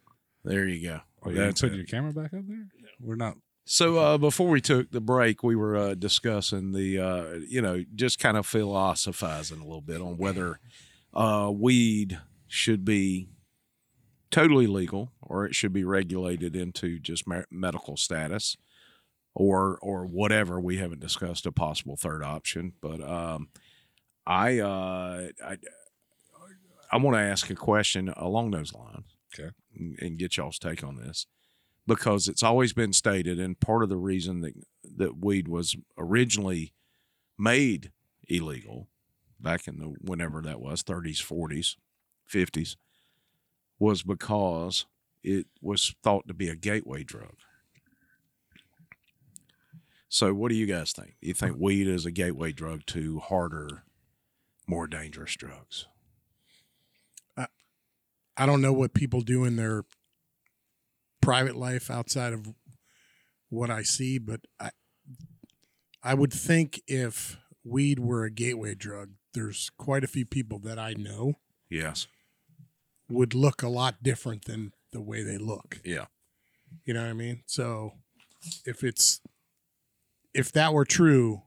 There you go. Oh, you That's putting your camera back up there? We're not. So uh, before we took the break, we were uh, discussing the, uh, you know, just kind of philosophizing a little bit on whether uh, weed should be totally legal or it should be regulated into just me- medical status or or whatever. We haven't discussed a possible third option, but um, I uh, I I want to ask a question along those lines. Okay. and, and get y'all's take on this because it's always been stated, and part of the reason that that weed was originally made illegal back in the whenever that was 30s, 40s, 50s was because it was thought to be a gateway drug. So, what do you guys think? Do you think weed is a gateway drug to harder, more dangerous drugs? I don't know what people do in their private life outside of what I see, but I I would think if weed were a gateway drug, there's quite a few people that I know Yes. would look a lot different than the way they look. Yeah. You know what I mean? So if it's if that were true,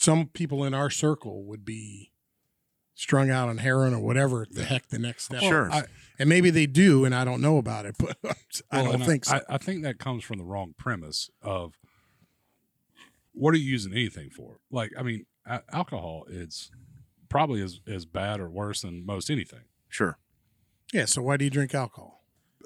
some people in our circle would be strung out on heroin or whatever the heck the next step. Sure. I- and maybe they do, and I don't know about it, but I Well, don't and think so. I, I think that comes from the wrong premise of what are you using anything for? Like, I mean, a- alcohol is probably as, as bad or worse than most anything. Sure. yeah. So why do you drink alcohol?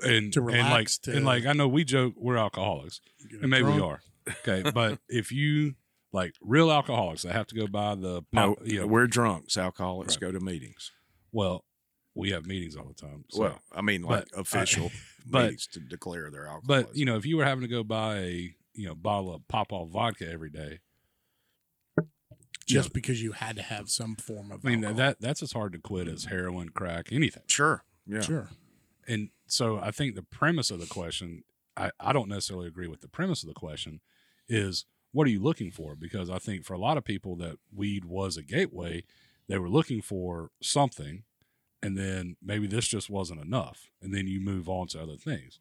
And To and like relax, to- and like I know we joke we're alcoholics, and maybe we are. Okay, but if you like real alcoholics that have to go by the No, you know, we're drunks. Alcoholics Right. go to meetings. well, we have meetings all the time. So. well, I mean, like but I- official but- meetings to declare their alcoholism. but you know, if you were having to go buy a you know bottle of Popov vodka every day, just because you had to have some form of. I mean alcohol. that that's as hard to quit as mm. heroin, crack, anything. sure, yeah, Sure. And so I think the premise of the question, I, I don't necessarily agree with the premise of the question, is what are you looking for? Because I think for a lot of people that weed was a gateway, they were looking for something, and then maybe this just wasn't enough, and then you move on to other things,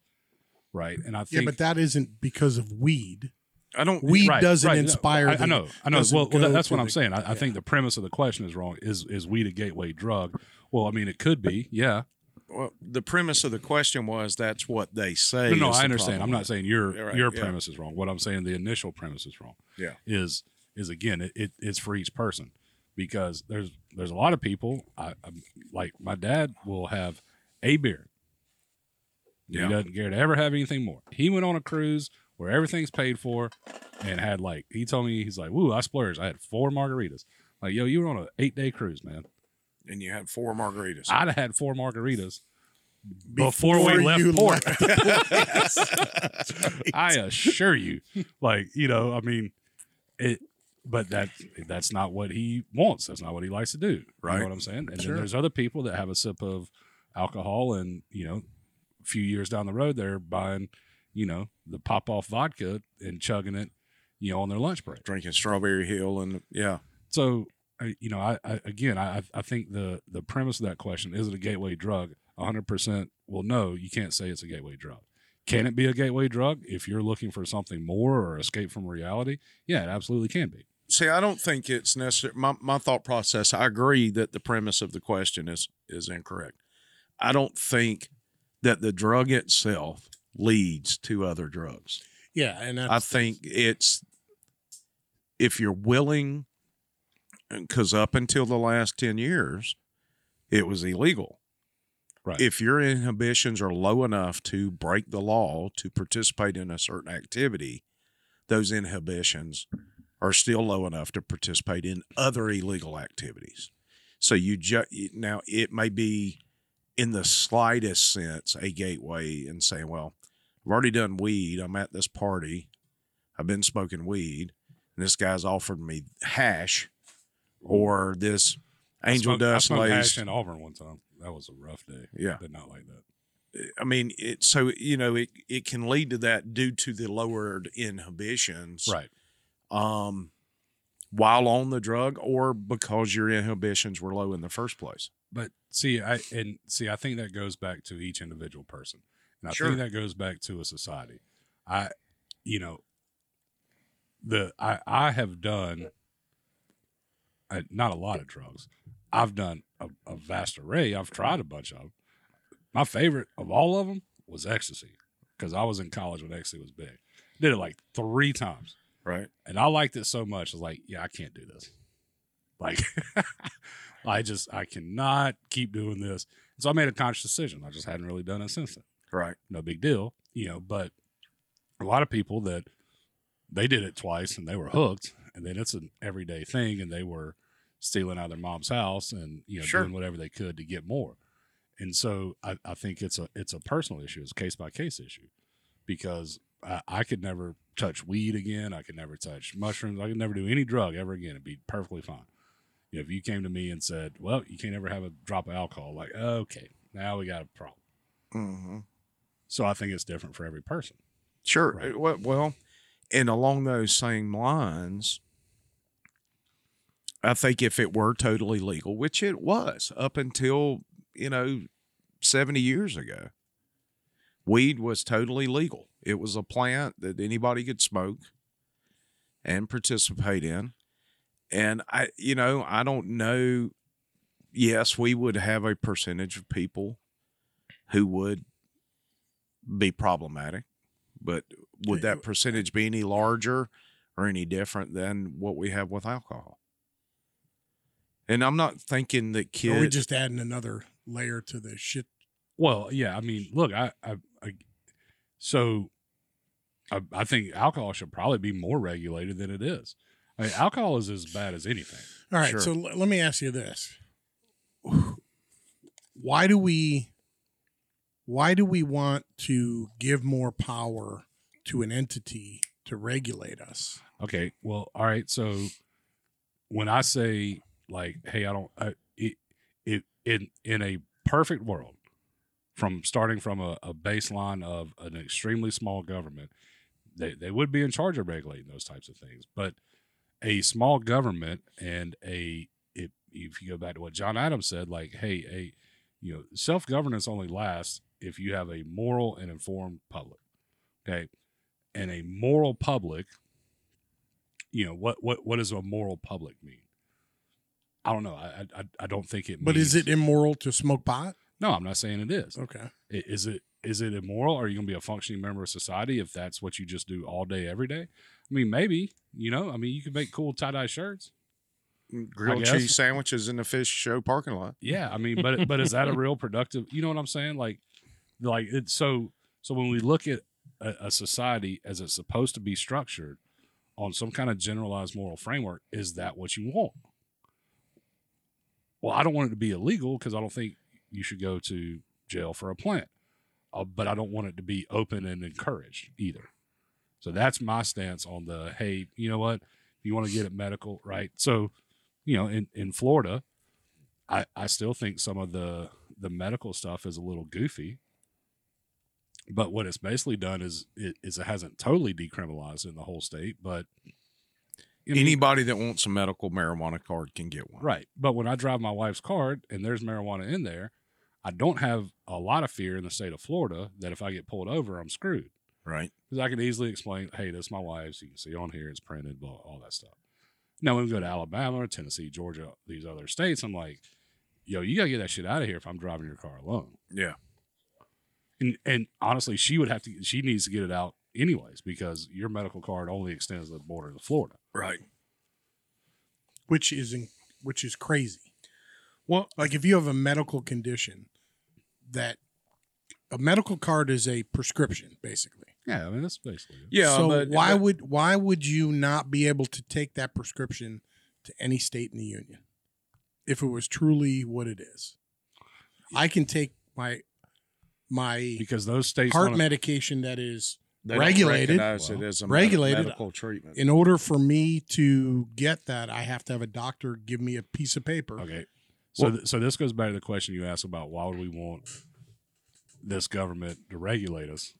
right? And I Yeah, think but that isn't because of weed. I don't. Weed Right, doesn't right. No, inspire. I, I know, I know. Well, well that's what I'm saying. I, I think the premise of the question is wrong. Is is weed a gateway drug? Well, I mean, it could be. Yeah. Well, the premise of the question was that's what they say. No, no, I understand. problem. I'm not saying your right, your yeah. premise is wrong. What I'm saying, the initial premise is wrong. Yeah. Is is again, it, it it's for each person because there's there's a lot of people. I, i like my dad will have a beer. Yeah. He doesn't care to ever have anything more. He went on a cruise where everything's paid for, and had like he told me he's like, "Woo, I splurged. I had four margaritas." Like, yo, you were on an eight day cruise, man. And you had four margaritas. I'd have had four margaritas before, we left you port. left. I assure you, like you know, I mean, it. But that that's not what he wants. That's not what he likes to do. You Right. know what I'm saying? And Sure. then there's other people that have a sip of alcohol, and you know, a few years down the road, they're buying, you know, the Popov vodka and chugging it, you know, on their lunch break. drinking Strawberry Hill and yeah, So, I- you know, I, I again, I I think the the premise of that question is it a gateway drug? 100 percent. Well, no, you can't say it's a gateway drug. Can it be a gateway drug if you're looking for something more or escape from reality? Yeah, it absolutely can be. See, I don't think it's necessary. My, my thought process, I agree that the premise of the question is is incorrect. I don't think that the drug itself leads to other drugs. yeah, and I think it's if you're willing, because up until the last 10 years, it was illegal. Right. If your inhibitions are low enough to break the law to participate in a certain activity, those inhibitions are still low enough to participate in other illegal activities. So you ju- now it may be in the slightest sense a gateway and saying, well, I've already done weed. I'm at this party. I've been smoking weed, and this guy's offered me hash or this angel smoked- I dust lace. in Auburn one time. That was a rough day. Yeah. Did not like that. I mean, it so you know it it can lead to that due to the lowered inhibitions, Right. Um, while on the drug, or because your inhibitions were low in the first place. But see, I and see, I think that goes back to each individual person, and I Sure. think that goes back to a society. I, you know, the I I have done, I, not a lot of drugs. I've done a, a vast array. I've tried a bunch of them. My favorite of all of them was ecstasy because I was in college when ecstasy was big. Did it like three times Right. and I liked it so much. I was like, yeah, I can't do this. Like, I just I cannot keep doing this. So I made a conscious decision. I just hadn't really done it since then. Right. No big deal, you know. But a lot of people that they did it twice and they were hooked, and then it's an everyday thing, and they were stealing out of their mom's house and you know Sure. doing whatever they could to get more. And so I, I think it's a it's a personal issue, it's a case by case issue, because I, I could never touch weed again. I could never touch mushrooms. I could never do any drug ever again. It'd be perfectly fine. You know, if you came to me and said, "Well, you can't ever have a drop of alcohol," like, okay, now we got a problem. Mm-hmm. So I think it's different for every person. Sure. Right. Well, and along those same lines, I think if it were totally legal, which it was up until, you know, 70 years ago, weed was totally legal. It was a plant that anybody could smoke and participate in. And I, you know, I don't know. Yes, we would have a percentage of people who would be problematic but would that percentage be any larger or any different than what we have with alcohol? And I'm not thinking that kids. Are we kids. just adding another layer to the shit Well, yeah. I mean, look, I, I, I so I, I think alcohol should probably be more regulated than it is. I mean, alcohol is as bad as anything. All right, Sure. so l- let me ask you this: Why do we, why do we want to give more power to an entity to regulate us? Okay. Well, all right. So when I say like, hey, I don't, I, it, it, in in a perfect world, from starting from a, a baseline of an extremely small government, they they would be in charge of regulating those types of things. But a small government and a if if you go back to what John Adams said, like, hey, a you know, self governance only lasts if you have a moral and informed public. Okay. And a moral public you know what what what does a moral public mean i don't know i i, I don't think it But is it immoral to smoke pot? no i'm not saying it is Okay. I- is it is it immoral are you going to be a functioning member of society if that's what you just do all day every day i mean maybe you know i mean you can make cool tie-dye shirts mm, Grilled guess. cheese sandwiches in the Phish show parking lot. yeah i mean but but is that a real productive you know what i'm saying like like it's so so when we look at a, a society as it's supposed to be structured on some kind of generalized moral framework is that what you want well i don't want it to be illegal because i don't think you should go to jail for a plant. Uh, but i don't want it to be open and encouraged either. So that's my stance on the hey you know what? If you want to get it medical right? So you know in, in florida I, I still think some of the the medical stuff is a little goofy. But what it's basically done is it, is it hasn't totally decriminalized in the whole state, but Anybody that wants a medical marijuana card can get one. right. But when I drive my wife's card and there's marijuana in there, I don't have a lot of fear in the state of Florida that if I get pulled over, I'm screwed Right. because I can easily explain, hey, that's my wife's. You can see on here, it's printed, blah, all that stuff. Now, when we go to Alabama, Tennessee, Georgia, these other states, I'm like, yo, you got to get that shit out of here if I'm driving your car alone. Yeah. And, and honestly, she would have to, she needs to get it out anyways because your medical card only extends to the border of Florida. Right. Which is in, which is crazy. Well, Like if you have a medical condition that a medical card is a prescription, basically. Yeah, I mean, that's basically it. yeah. so but why but- would why would you not be able to take that prescription to any state in the union if it was truly what it is? I can take my my Because those states heart wanna- medication that is they regulated- recognize it as a regulated- medical treatment? in order for me to get that, I have to have a doctor give me a piece of paper. Okay. So, Well- th- so this goes back to the question you asked about why would we want this government to regulate us?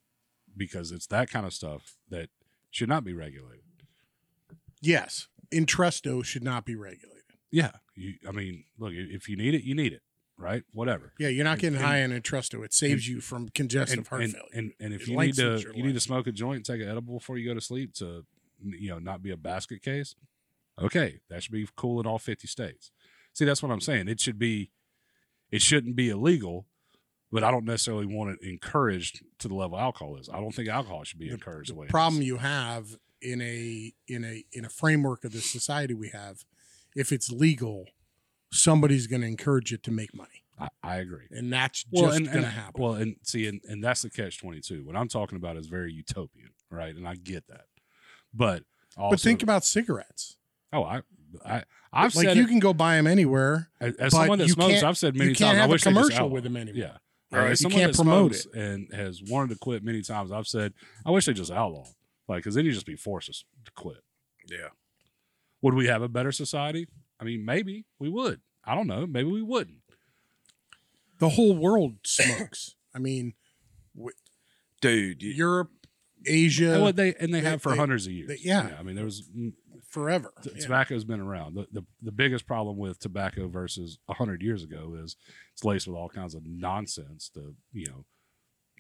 Because it's that kind of stuff that should not be regulated. Yes, Entresto should not be regulated. Yeah. You, I mean, look, if you need it, you need it, right? Whatever. Yeah, you're not getting And- high on Entresto. It saves you from congestive And, heart and, failure. and, and if It you need to, you need to smoke a joint and take an edible before you go to sleep to, you know, not be a basket case. Okay, that should be cool in all 50 states. See, that's what I'm saying. It should be, it shouldn't be illegal, but I don't necessarily want it encouraged to the level alcohol is. I don't think alcohol should be The- encouraged the, way problem you have in a in a in a framework of the society we have, if it's legal, somebody's going to encourage it to make money, I, I agree. and that's Well, just going to happen. Well, and see, and, and that's the catch 22. What I'm talking about is very utopian, right? And I get that. But also, but think about cigarettes. oh, I, I, I've like said you it- can go buy them anywhere. As, someone that smokes, I've said many you can't times, I have a wish just commercial with it. them anymore. Yeah. Right. As You someone can't that promote smokes and has wanted to quit many times, I've said, I wish they just outlaw. Like, because then you just be forced to quit. yeah. Would we have a better society? I mean, maybe we would. I don't know. Maybe we wouldn't. The whole world smokes. I mean, Dude, you, Europe, Asia, and, what they, and they they- have for they- hundreds of years. they- yeah. I mean, there was forever. t- Yeah. tobacco's been around. The, the the biggest problem with tobacco versus hundred years ago is it's laced with all kinds of nonsense. To you know,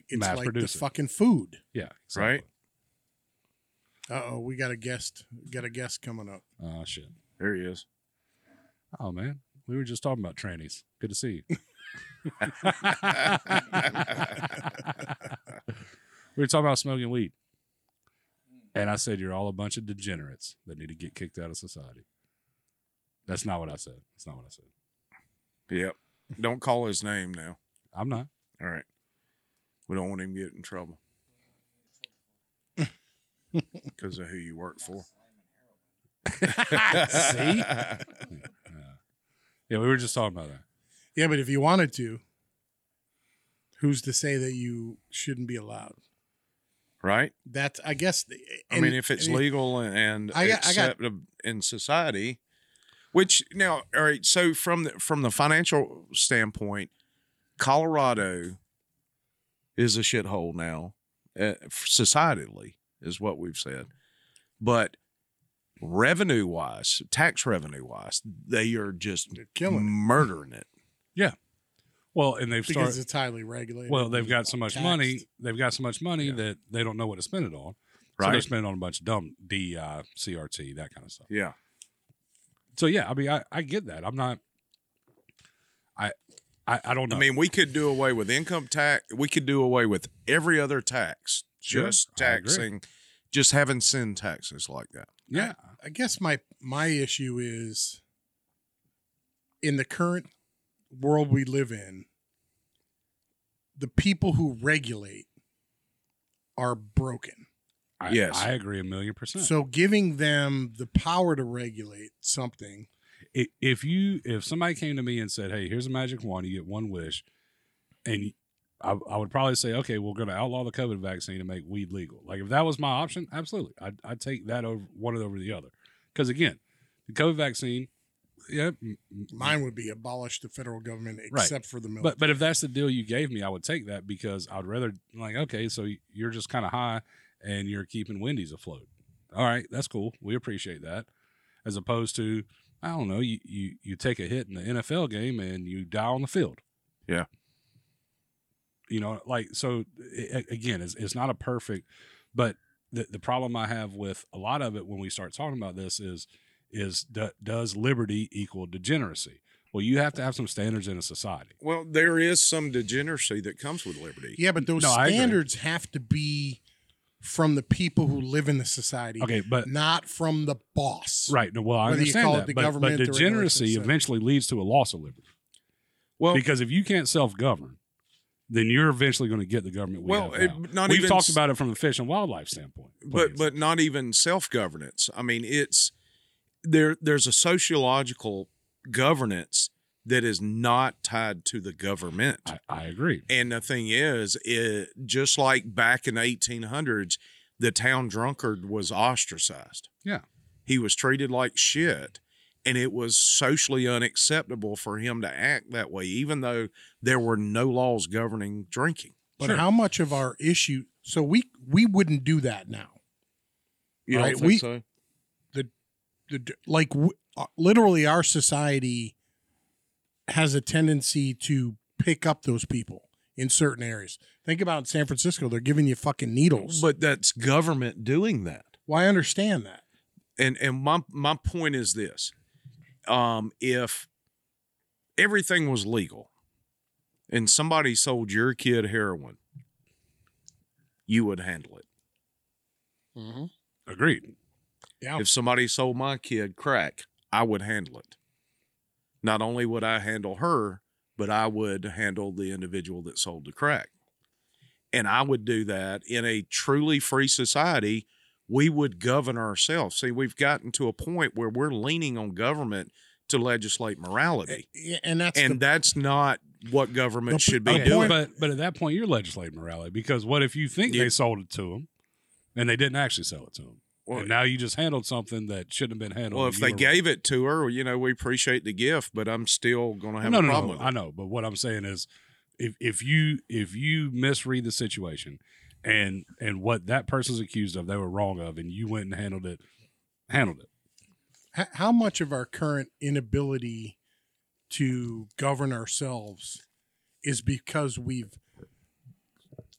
It's mass like the it. fucking food. yeah, Right. Uh oh, we got a guest. Got a guest coming up. Oh shit. there he is. Oh man, we were just talking about trannies. Good to see you. we were talking about smoking weed, and I said you're all a bunch of degenerates that need to get kicked out of society. That's not what I said. That's not what I said. Yep. Don't call his name now. I'm not. All right. We don't want him to get in trouble because of who you work for. See? Yeah. yeah, we were just talking about that. Yeah, but if you wanted to, who's to say that you shouldn't be allowed? Right? That's I guess. I mean, if it's and- legal and I got- I got- in society, which now, all right. So from the from the financial standpoint, Colorado is a shithole now, uh, societally, is what we've said. But revenue wise, tax revenue wise, they are just They're killing murdering it. Yeah. Well, and they've because started. it's highly regulated. Well, they've got so much money. They've got so much money Yeah. that they don't know what to spend it on. So Right. they're spending on a bunch of dumb DEI, CRT, that kind of stuff. Yeah. So yeah, I mean, I, I get that. I'm not. I, I, I don't know. I mean, we could do away with income tax. We could do away with every other tax. Sure, just taxing, just having sin taxes like that. yeah, I guess my my issue is in the current world we live in, the people who regulate are broken. I, Yes. I agree a million percent. So giving them the power to regulate something, if you if somebody came to me and said, "Hey, here's a magic wand, you get one wish," and I, I would probably say, "Okay, we're going to outlaw the COVID vaccine and make weed legal." Like if that was my option, absolutely, I'd, I'd take that over one over the other. Because again, the COVID vaccine, yeah, m- m- mine would be abolish the federal government Right. except for the military. but but if that's the deal you gave me, I would take that because I'd rather like okay, so you're just kind of high and you're keeping Wendy's afloat. All right, that's cool. We appreciate that. As opposed to I don't know, you you you take a hit in the NFL game and you die on the field. Yeah. You know, like so a- again, it's it's not a perfect, but the the problem I have with a lot of it when we start talking about this is is do, does liberty equal degeneracy? Well, you have to have some standards in a society. Well, there is some degeneracy that comes with liberty. yeah, but those No, standards have to be from the people who live in the society, Okay, but not from the boss. Right. No, well, I Whether you understand call it that, the but, government but degeneracy eventually leads to a loss of liberty. Well, because if you can't self-govern, then you're eventually going to get the government. We well, it, not We've even talked about it from the fish and wildlife standpoint, but please. but not even self governance. I mean, it's there. There's a sociological governance that is not tied to the government. I, I agree. And the thing is, it, just like back in the 1800s, the town drunkard was ostracized. Yeah. He was treated like shit. And it was socially unacceptable for him to act that way, even though there were no laws governing drinking. But Sure. how much of our issue? So we we wouldn't do that now. You Right, don't think we- so? The like w- uh, literally, our society has a tendency to pick up those people in certain areas. Think about San Francisco; they're giving you fucking needles. But that's government doing that. well, I understand that. and and my my point is this um if everything was legal and somebody sold your kid heroin you would handle it Agreed. Yeah. if somebody sold my kid crack i would handle it not only would i handle her but i would handle the individual that sold the crack and i would do that in a truly free society we would govern ourselves see we've gotten to a point where we're leaning on government to legislate morality and that's and the, that's not what government The- should be the Okay, doing but but at that point, you're legislating morality because what if you think Yeah. they sold it to them and they didn't actually sell it to them? Well, and now you just handled something that shouldn't have been handled. well if they were- gave it to her you know we appreciate the gift but i'm still going to have no, a no, problem no, with I it know, but what I'm saying is, if if you if you misread the situation, and and what that person's accused of, they were wrong of, and you went and handled it, handled it. h- how much of our current inability to govern ourselves is because we've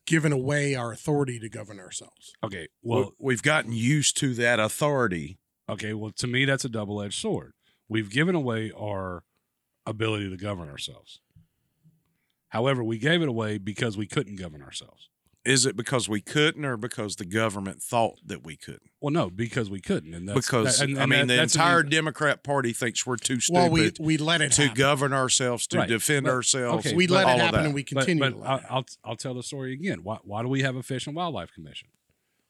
given away our authority to govern ourselves. Okay, well well, we've gotten used to that authority okay, well, to me, that's a double edged sword. We've given away our ability to govern ourselves. However, we gave it away because we couldn't govern ourselves. Is it because we couldn't, or because the government thought that we couldn't? Well, no, because we couldn't, and that's, Because that- and- I mean, that- the that's an entire easy- Democrat Party thinks we're too stupid. Well, we we let it to happen. govern ourselves, to Right. defend But- ourselves. okay, we let it happen, and we continue. but to let I'll. I'll I'll tell the story again. Why why do we have a Fish and Wildlife Commission?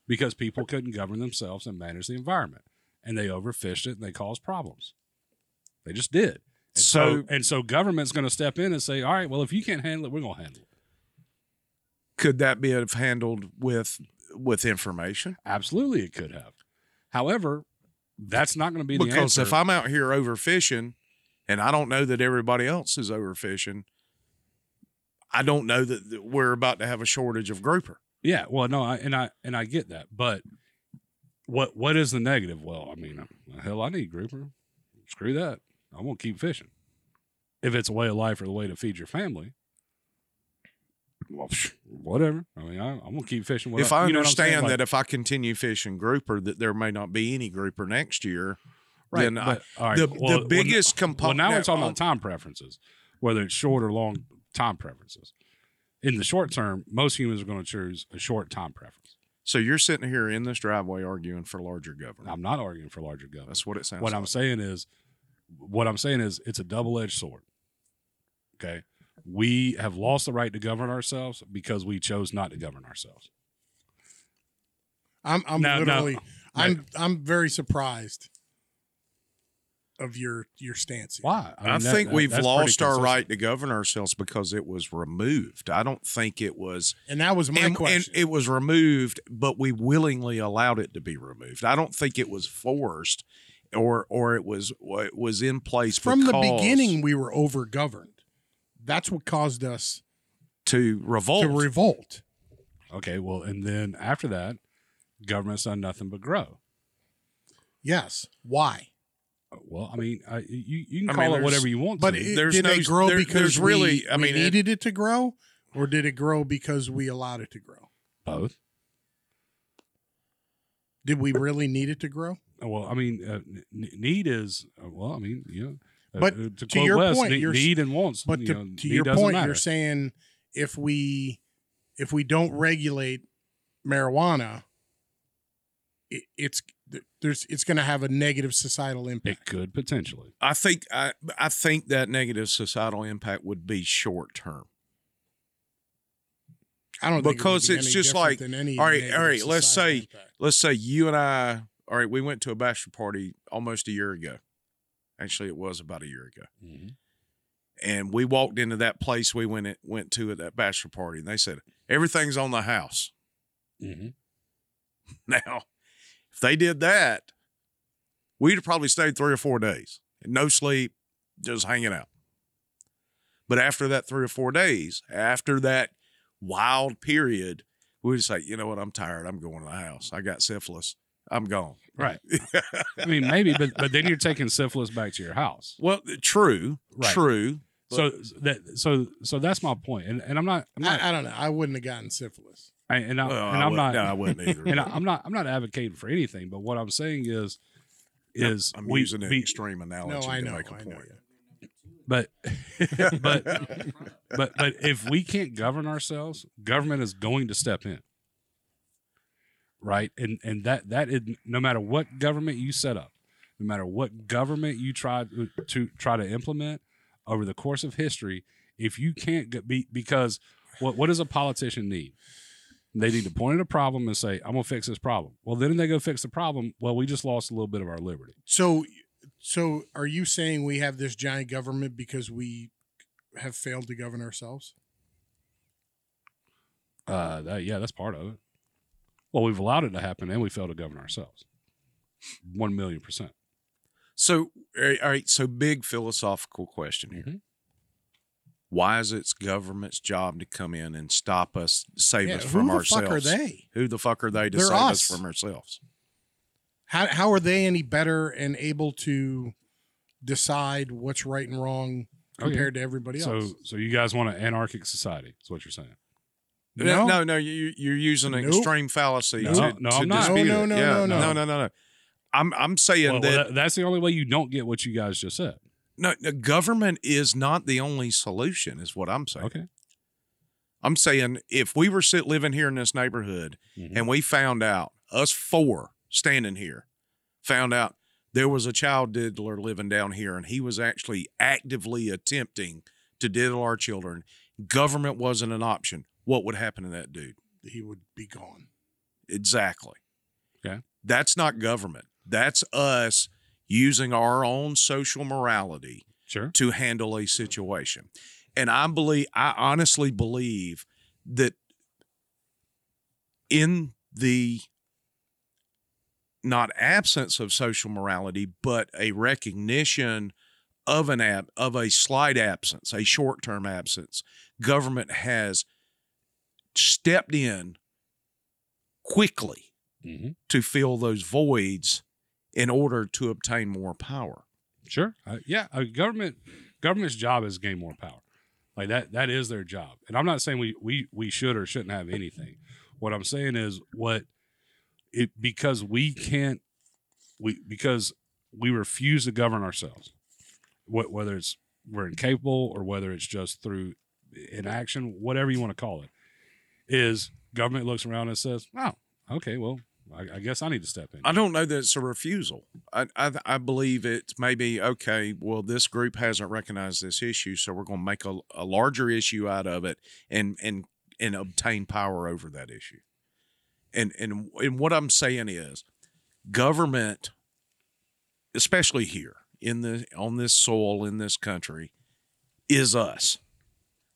Because people couldn't govern themselves and manage the environment, and they overfished it and they caused problems. They just did. And So- and so government's going to step in and say, all right, well, if you can't handle it, we're going to handle it. Could that be have handled with with information? Absolutely, it could have. However, that's not going to be the Because answer. if I'm out here overfishing, and I don't know that everybody else is overfishing, I don't know that, we're about to have a shortage of grouper. Yeah, well, no, I, and I and I get that, but what what is the negative? Well, I mean, hell, I need grouper. Screw that. I'm gonna keep fishing. If it's a way of life or the way to feed your family, well, whatever. I mean, I, I'm gonna keep fishing. if I you know what I'm saying? understand Like, that if I continue fishing grouper, that there may not be any grouper next year, right, then I, but, right, the well, the well, biggest Well, component. now we're talking about um, time preferences, whether it's short or long time preferences. In the short term, most humans are going to choose a short time preference. So you're sitting here in this driveway arguing for larger government. I'm not arguing for larger government. That's what it sounds what like. I'm saying is, what I'm saying is, it's a double edged sword. Okay, we have lost the right to govern ourselves because we chose not to govern ourselves. I'm I'm No, no. literally I'm I'm very surprised of your your stance. Here. Why? I, mean, that- think that- we've lost our right to govern ourselves because it was removed. I don't think it was And that was my and, and question. it was removed, but we willingly allowed it to be removed. I don't think it was forced or or it was it was in place From the beginning, we were over governed. That's what caused us to revolt. to revolt. Okay, well, and then after that, government's done nothing but grow. Yes. Why? Well, I mean, I, you you can I call mean, it whatever you want But to. it, there's did no- it grow there- because there's really- we, I mean, it- needed it, to grow, or did it grow because we allowed it to grow? Both. Did we really need it to grow? Well, I mean, uh, need is uh, well. I mean, you know, But uh, to, to your Wes, point, ne- you're need and wants. But you to, know, to your point, matter. you're saying if we if we don't regulate marijuana, it, it's there's it's going to have a negative societal impact. it could potentially. I think I I think that negative societal impact would be short term. I don't think it would because be it's any just like, than any all right, all right. let's say- impact. Let's say you and I all right, we went to a bachelor party almost a year ago. Actually, it was about a year ago. Mm-hmm. And we walked into that place we went went to at that bachelor party, and they said everything's on the house. Mm-hmm. Now, if they did that, we'd have probably stayed three or four days, no sleep, just hanging out. But after that three or four days, after that wild period, we would say, you know what, I'm tired. I'm going to the house. I got syphilis. I'm gone. Right. I mean, maybe, but but then you're taking syphilis back to your house. Well, true, Right. true. So that so so that's my. And and I'm not I'm not I, I don't know. I wouldn't have gotten syphilis. I, and, I, Well, and I I'm not No, I wouldn't either. and I, I'm not I'm not advocating for anything. But what I'm saying is is I'm we using an be- extreme analogy No, I to know. make a I know. point. but but but but if we can't govern ourselves, government is going to step in. Right? And and that that is no matter what government you set up, no matter what government you try to, to try to implement over the course of history, if you can't get be because what what does a politician need? They need to point at a problem and say, "I'm gonna fix this problem." Well, then they go fix the problem. Well, we just lost a little bit of our liberty. So, so are you saying we have this giant government because we have failed to govern ourselves? Uh, that, yeah, that's part of it. Well, we've allowed it to happen, and we fail to govern ourselves. One million percent. So, all right, all right, so big philosophical question here. Mhm. Why is it government's job to come in and stop us, save Yeah, us who from the ourselves? fuck are they? Who the fuck are they to They're save us. us. from ourselves? How how are they any better and able to decide what's right and wrong compared to everybody else? so so you guys want an anarchic society? That's what you're saying. No, no, no you, you're using an Nope. extreme fallacy No, to, no, to I'm not. dispute No, no, no, Yeah, no, no, no. no, no, no. I'm I'm saying Well, well, that, that- that's the only way you don't get what you guys just said. no, no, government is not the only solution. Is what I'm saying. Okay. I'm saying if we were sit living here in this neighborhood Mhm. and we found out us four standing here found out there was a child diddler living down here and he was actually actively attempting to diddle our children, government wasn't an option. What would happen to that dude? He would be gone. Exactly. Okay. That's not government. That's us using our own social morality Sure. to handle a situation. And I believe, I honestly believe that in the not absence of social morality, but a recognition of an ab- of a slight absence, a short term absence, government has stepped in quickly hmm to fill those voids in order to obtain more power. Sure. Uh, yeah. A government government's job is to gain more power. Like that. That is their job. And I'm not saying we we we should or shouldn't have anything. What I'm saying is what it because we can't we because we refuse to govern ourselves. What whether it's we're incapable or whether it's just through inaction, whatever you want to call it, is government looks around and says, "Oh, okay, well, I, I guess I need to step in." I don't know that it's a refusal. I, I I believe it's maybe okay. Well, this group hasn't recognized this issue, so we're going to make a, a larger issue out of it and and and obtain power over that issue. And and and what I'm saying is, government, especially here in the on this soil in this country, is us,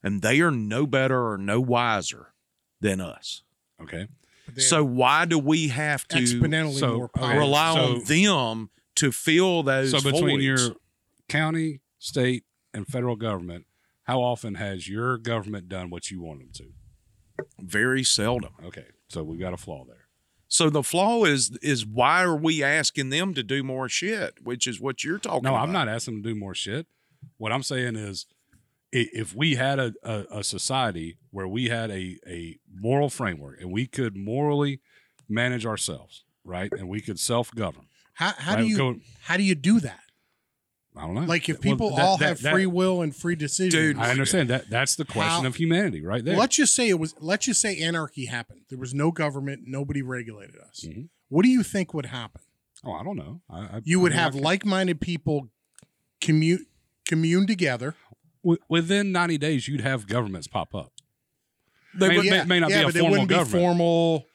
and they are no better or no wiser than us. okay. But they have So why do we have to? exponentially so, more power. rely on so- them to fill those. So between your county, state, and federal government, how often has your government done what you want them to? very seldom. Okay, so we got a flaw there. So the flaw is is why are we asking them to do more shit, which is what you're talking No, about. I'm not asking them to do more shit. What I'm saying is, i- if we had a, a, a society where we had a, a moral framework and we could morally manage ourselves, right, and we could self govern. how how Right, do you go- how do you do that? I don't know. Like if Well, people that- all that- have that- free will and free decision. Dude, I understand that. That's the question How- of humanity, right there. Let's just say it was. Let's just say anarchy happened. There was no government. Nobody regulated us. Mhm. What do you think would happen? Oh, I don't know. I, I, You would I mean, have like-minded people commute commune together. Wi- within 90 days, you'd have governments pop up. They May- would- may- may not be a but it formal wouldn't be government. formal.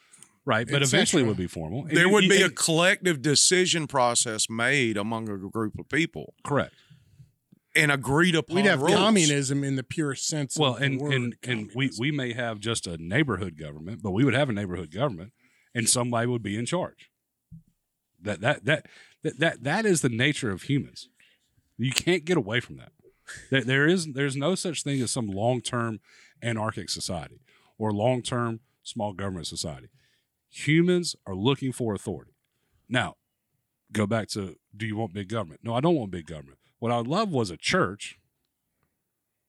Right, but Et eventually it cetera. would be formal. And there you- would you- be a and- collective decision process made among a group of people correct. and agreed upon. We'd have rules. communism in the purest sense. Well, of the and word and and we communism. we may have just a neighborhood government, but we would have a neighborhood government, and somebody would be in charge. That that that that that, that is the nature of humans. You can't get away from that. There, there is there's no such thing as some long term anarchic society or long term small government society. Humans are looking for authority. Now, go back to do you want big government? No, I don't want big government. What I would love was a church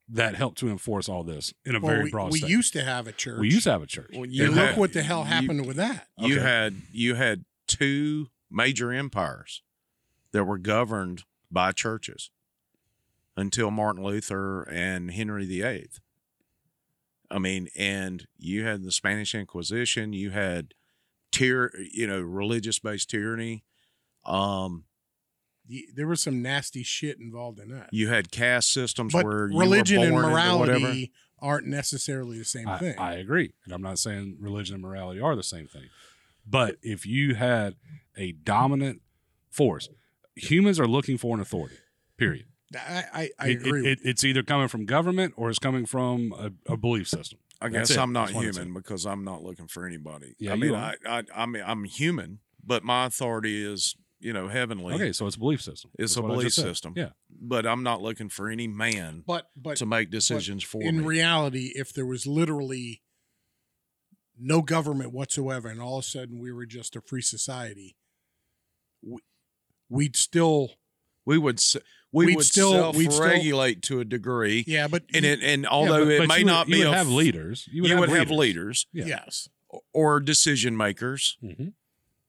that helped to enforce all this in a Well, very we, broad we state. used to have a church. we used to have a church. Well, You you look had- what the hell you- happened with that. You Okay. had you had two major empires that were governed by churches until Martin Luther and Henry VIII. I mean, and you had the Spanish Inquisition, you had tyr, you know, religious based tyranny. Um, There was some nasty shit involved in that. you had caste systems But where you religion were and born into whatever. morality aren't necessarily the same I, thing. I agree. And I'm not saying religion and morality are the same thing. But if you had a dominant force, humans are looking for an authority, period. I, I, I It- it- agree. it- it's either coming from government or it's coming from a, a belief system. I guess it. I'm not That's human because I'm not looking for anybody. Yeah, I mean. I, I, I mean, I'm human, but my authority is, you know, heavenly. Okay, so it's a belief system. It's That's a belief system. Yeah. But I'm not looking for any man but but to make decisions for in me. reality, if there was literally no government whatsoever, and all of a sudden we were just a free society, we, we'd still we would s- we We'd would still- we'd self-regulate to a degree, yeah. But and you- it and Yeah, although but- it but may you would- not you be would a have leaders. You you would, would have, have leaders Yeah. yes, or decision makers Mhm.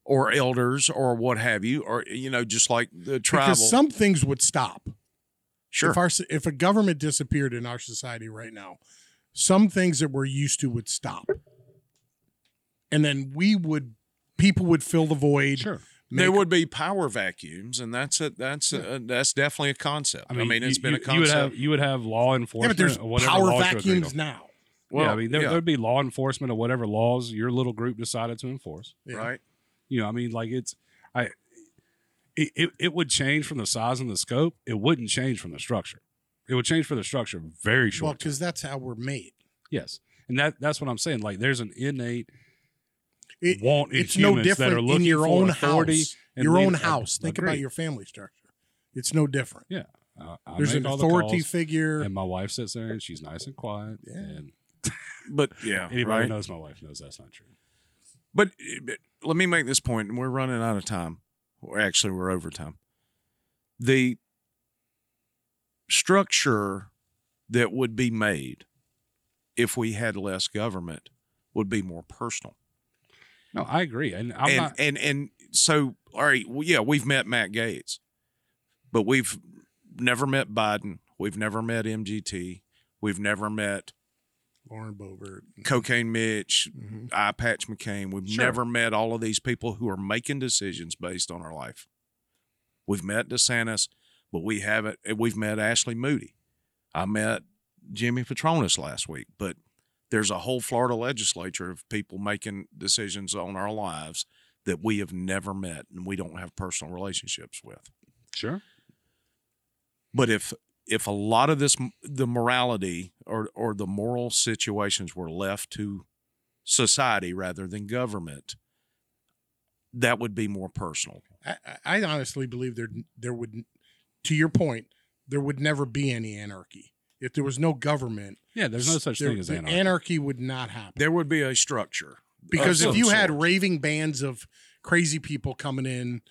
or elders or what have you, or you know, just like the tribal. because some things would stop. sure, If our if a government disappeared in our society right now, some things that we're used to would stop. And then we would people would fill the void. Sure. There would be power vacuums, and that's a that's a, that's definitely a concept. I mean, it's you- been a you- You would concept. have you would have law Yeah, enforcement. but there's or whatever power laws you agreed vacuums now. well, yeah, I mean, there, yeah, there'd be law enforcement or whatever laws your little group decided to enforce. Yeah. right. You know, I mean, like it's, I, it, it, it would change from the size and the scope. It wouldn't change from the structure. It would change for the structure very short. Well, short. because that's how we're made. yes, and that that's what I'm saying. Like, there's an innate It, want it's no humans that different are in your own house. Your own house. Think about your family structure. It's no different. Yeah, uh, I There's an all the authority calls, figure. and my wife sits there and she's nice and quiet. Yeah. And But yeah, anybody right. who knows my wife knows that's not true. But, but let me make this point, and we're running out of time. Or actually, we're over time. The structure that would be made if we had less government would be more personal. No, I agree, and I'm and, not. and and so all right, well, yeah, we've met Matt Gaetz, but we've never met Biden. We've never met MGT. We've never met Lauren Boebert. Cocaine Mitch, Mhm. Eye Patch McCain. We've Sure. never met all of these people who are making decisions based on our life. We've met DeSantis, but we haven't. We've met Ashley Moody. I met Jimmy Patronis last week, but there's a whole Florida legislature of people making decisions on our lives that we have never met and we don't have personal relationships with. Sure. But if if a lot of this the morality or or the moral situations were left to society rather than government, that would be more personal. I, I I honestly believe there there would, to your point, there would never be any anarchy if there was no government. Yeah, there's no such there- thing as the anarchy. Anarchy would not happen There would be a structure. because if some you had raving bands of crazy people coming in,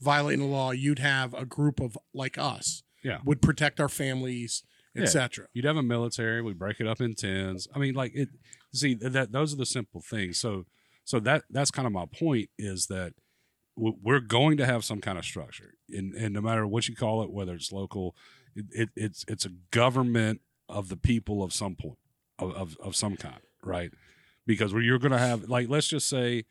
violating the law, you'd have a group of like us. Yeah. would protect our families, Yeah. etc. You'd have a military. We'd break it up in tens. I mean, like it. See that those are the simple things. So, so that that's kind of my point is that w- we're going to have some kind of structure, and and no matter what you call it, whether it's local, it, it it's it's a government of the people of some point of of, of some kind, right? Because where you're going to have like let's just say,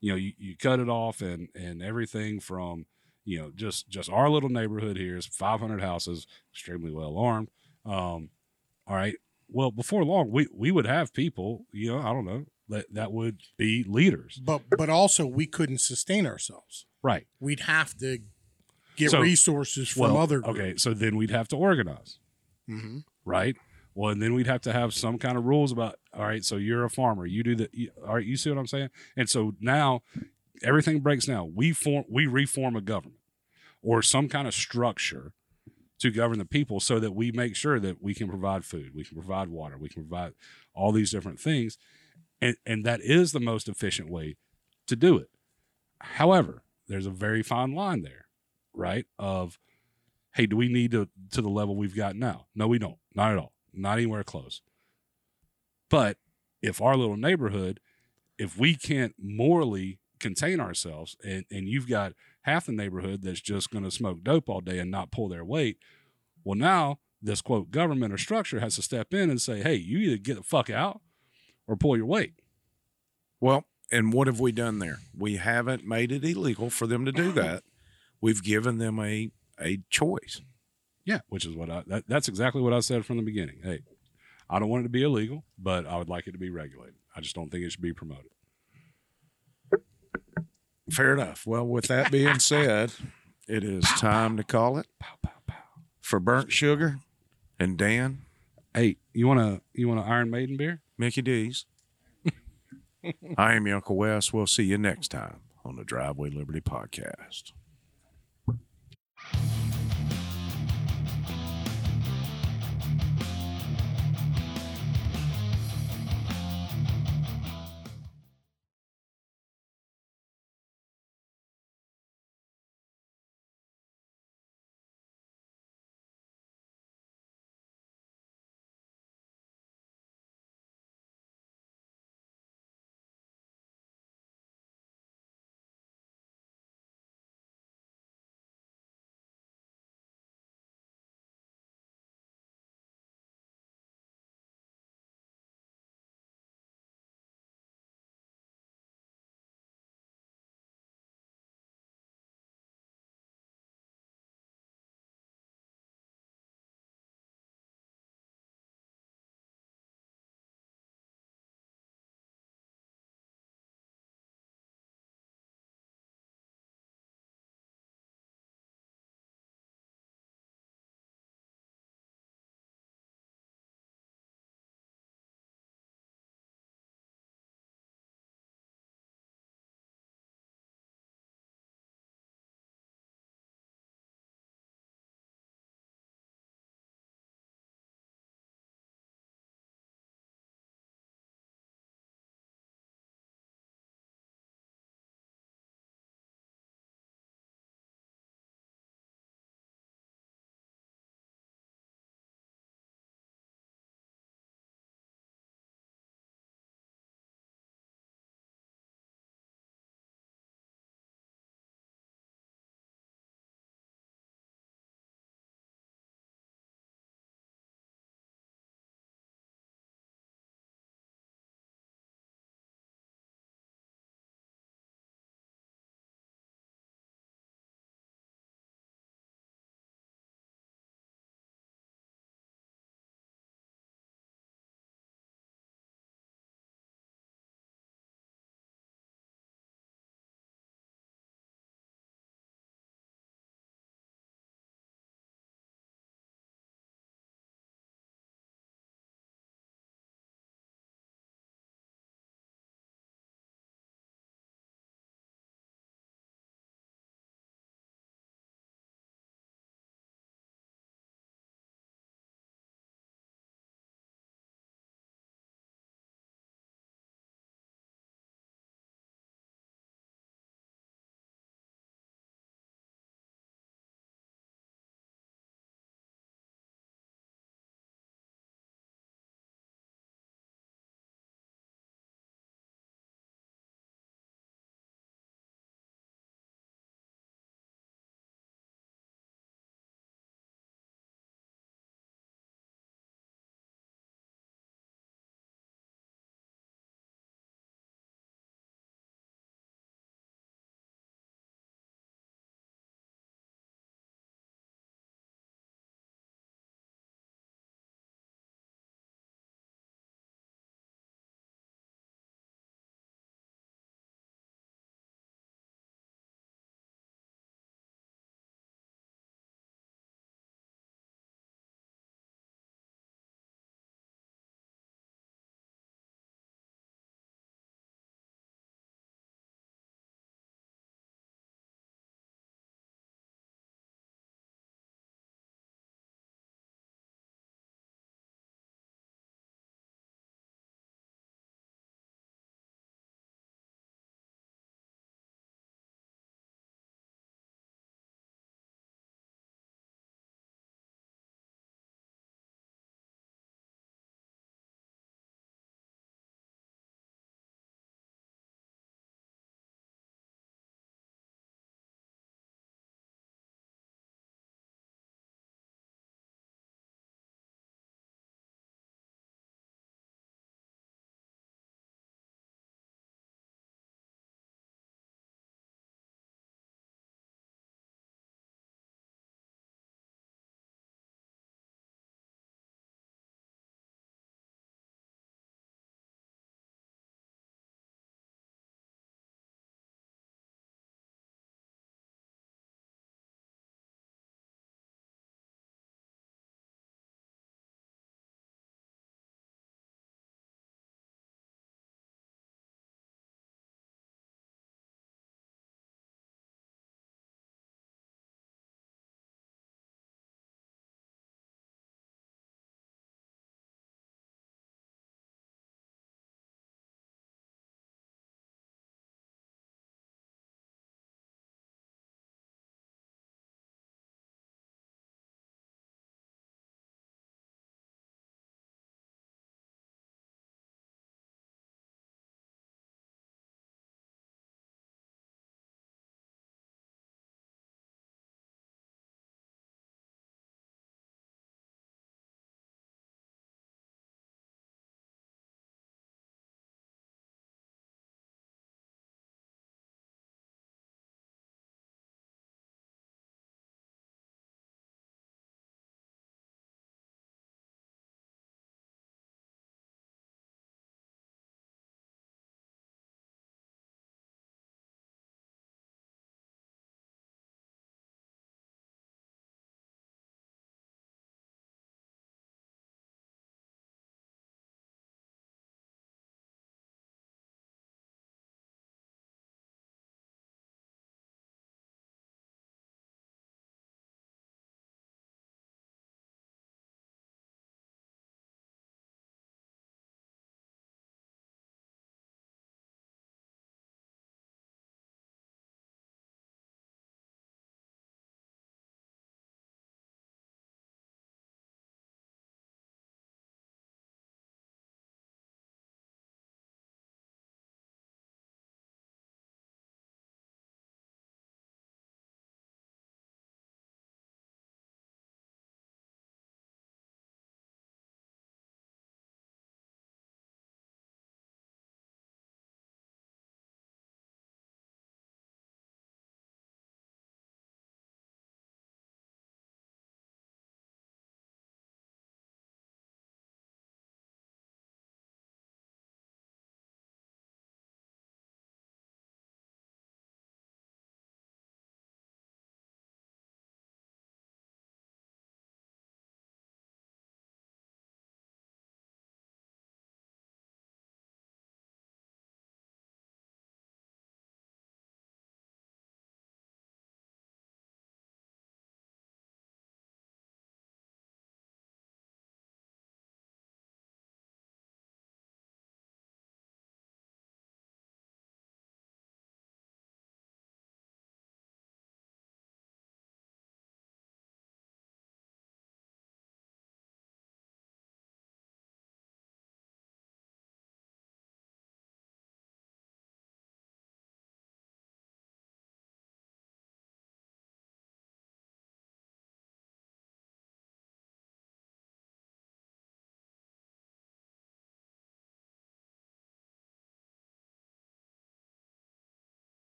you know, you, you cut it off and and everything from you know just just our little neighborhood here is 500 houses extremely well armed um all right well before long we we would have people you know i don't know that that would be leaders. But but also we couldn't sustain ourselves. right. We'd have to get So- resources from well other groups. okay so then we'd have to organize. Mhm. right? Well and then we'd have to have some kind of rules about all right so you're a farmer you do the you, all right you see what i'm saying? And so now everything breaks down. We form we reform a government or some kind of structure to govern the people so that we make sure that we can provide food we can provide water we can provide all these different things and and that is the most efficient way to do it. However there's a very fine line there right of hey do we need to to the level we've got now? No we don't. Not at all. Not anywhere close. But if our little neighborhood if we can't morally contain ourselves and and you've got half the neighborhood that's just going to smoke dope all day and not pull their weight well now this quote government or structure has to step in and say hey you either get the fuck out or pull your weight Well, and what have we done there? We haven't made it illegal for them to do that. We've given them a a choice. Yeah, which is what I that, that's exactly what I said from the beginning. Hey, I don't want it to be illegal, but I would like it to be regulated. I just don't think it should be promoted. Fair enough. Well, with that being said, it is time to call it pow pow pow for burnt sugar and Dan Hey, you want to you want an Iron Maiden beer? Mickey D's. I am your Uncle Wes. We'll see you next time on the Driveway Liberty podcast.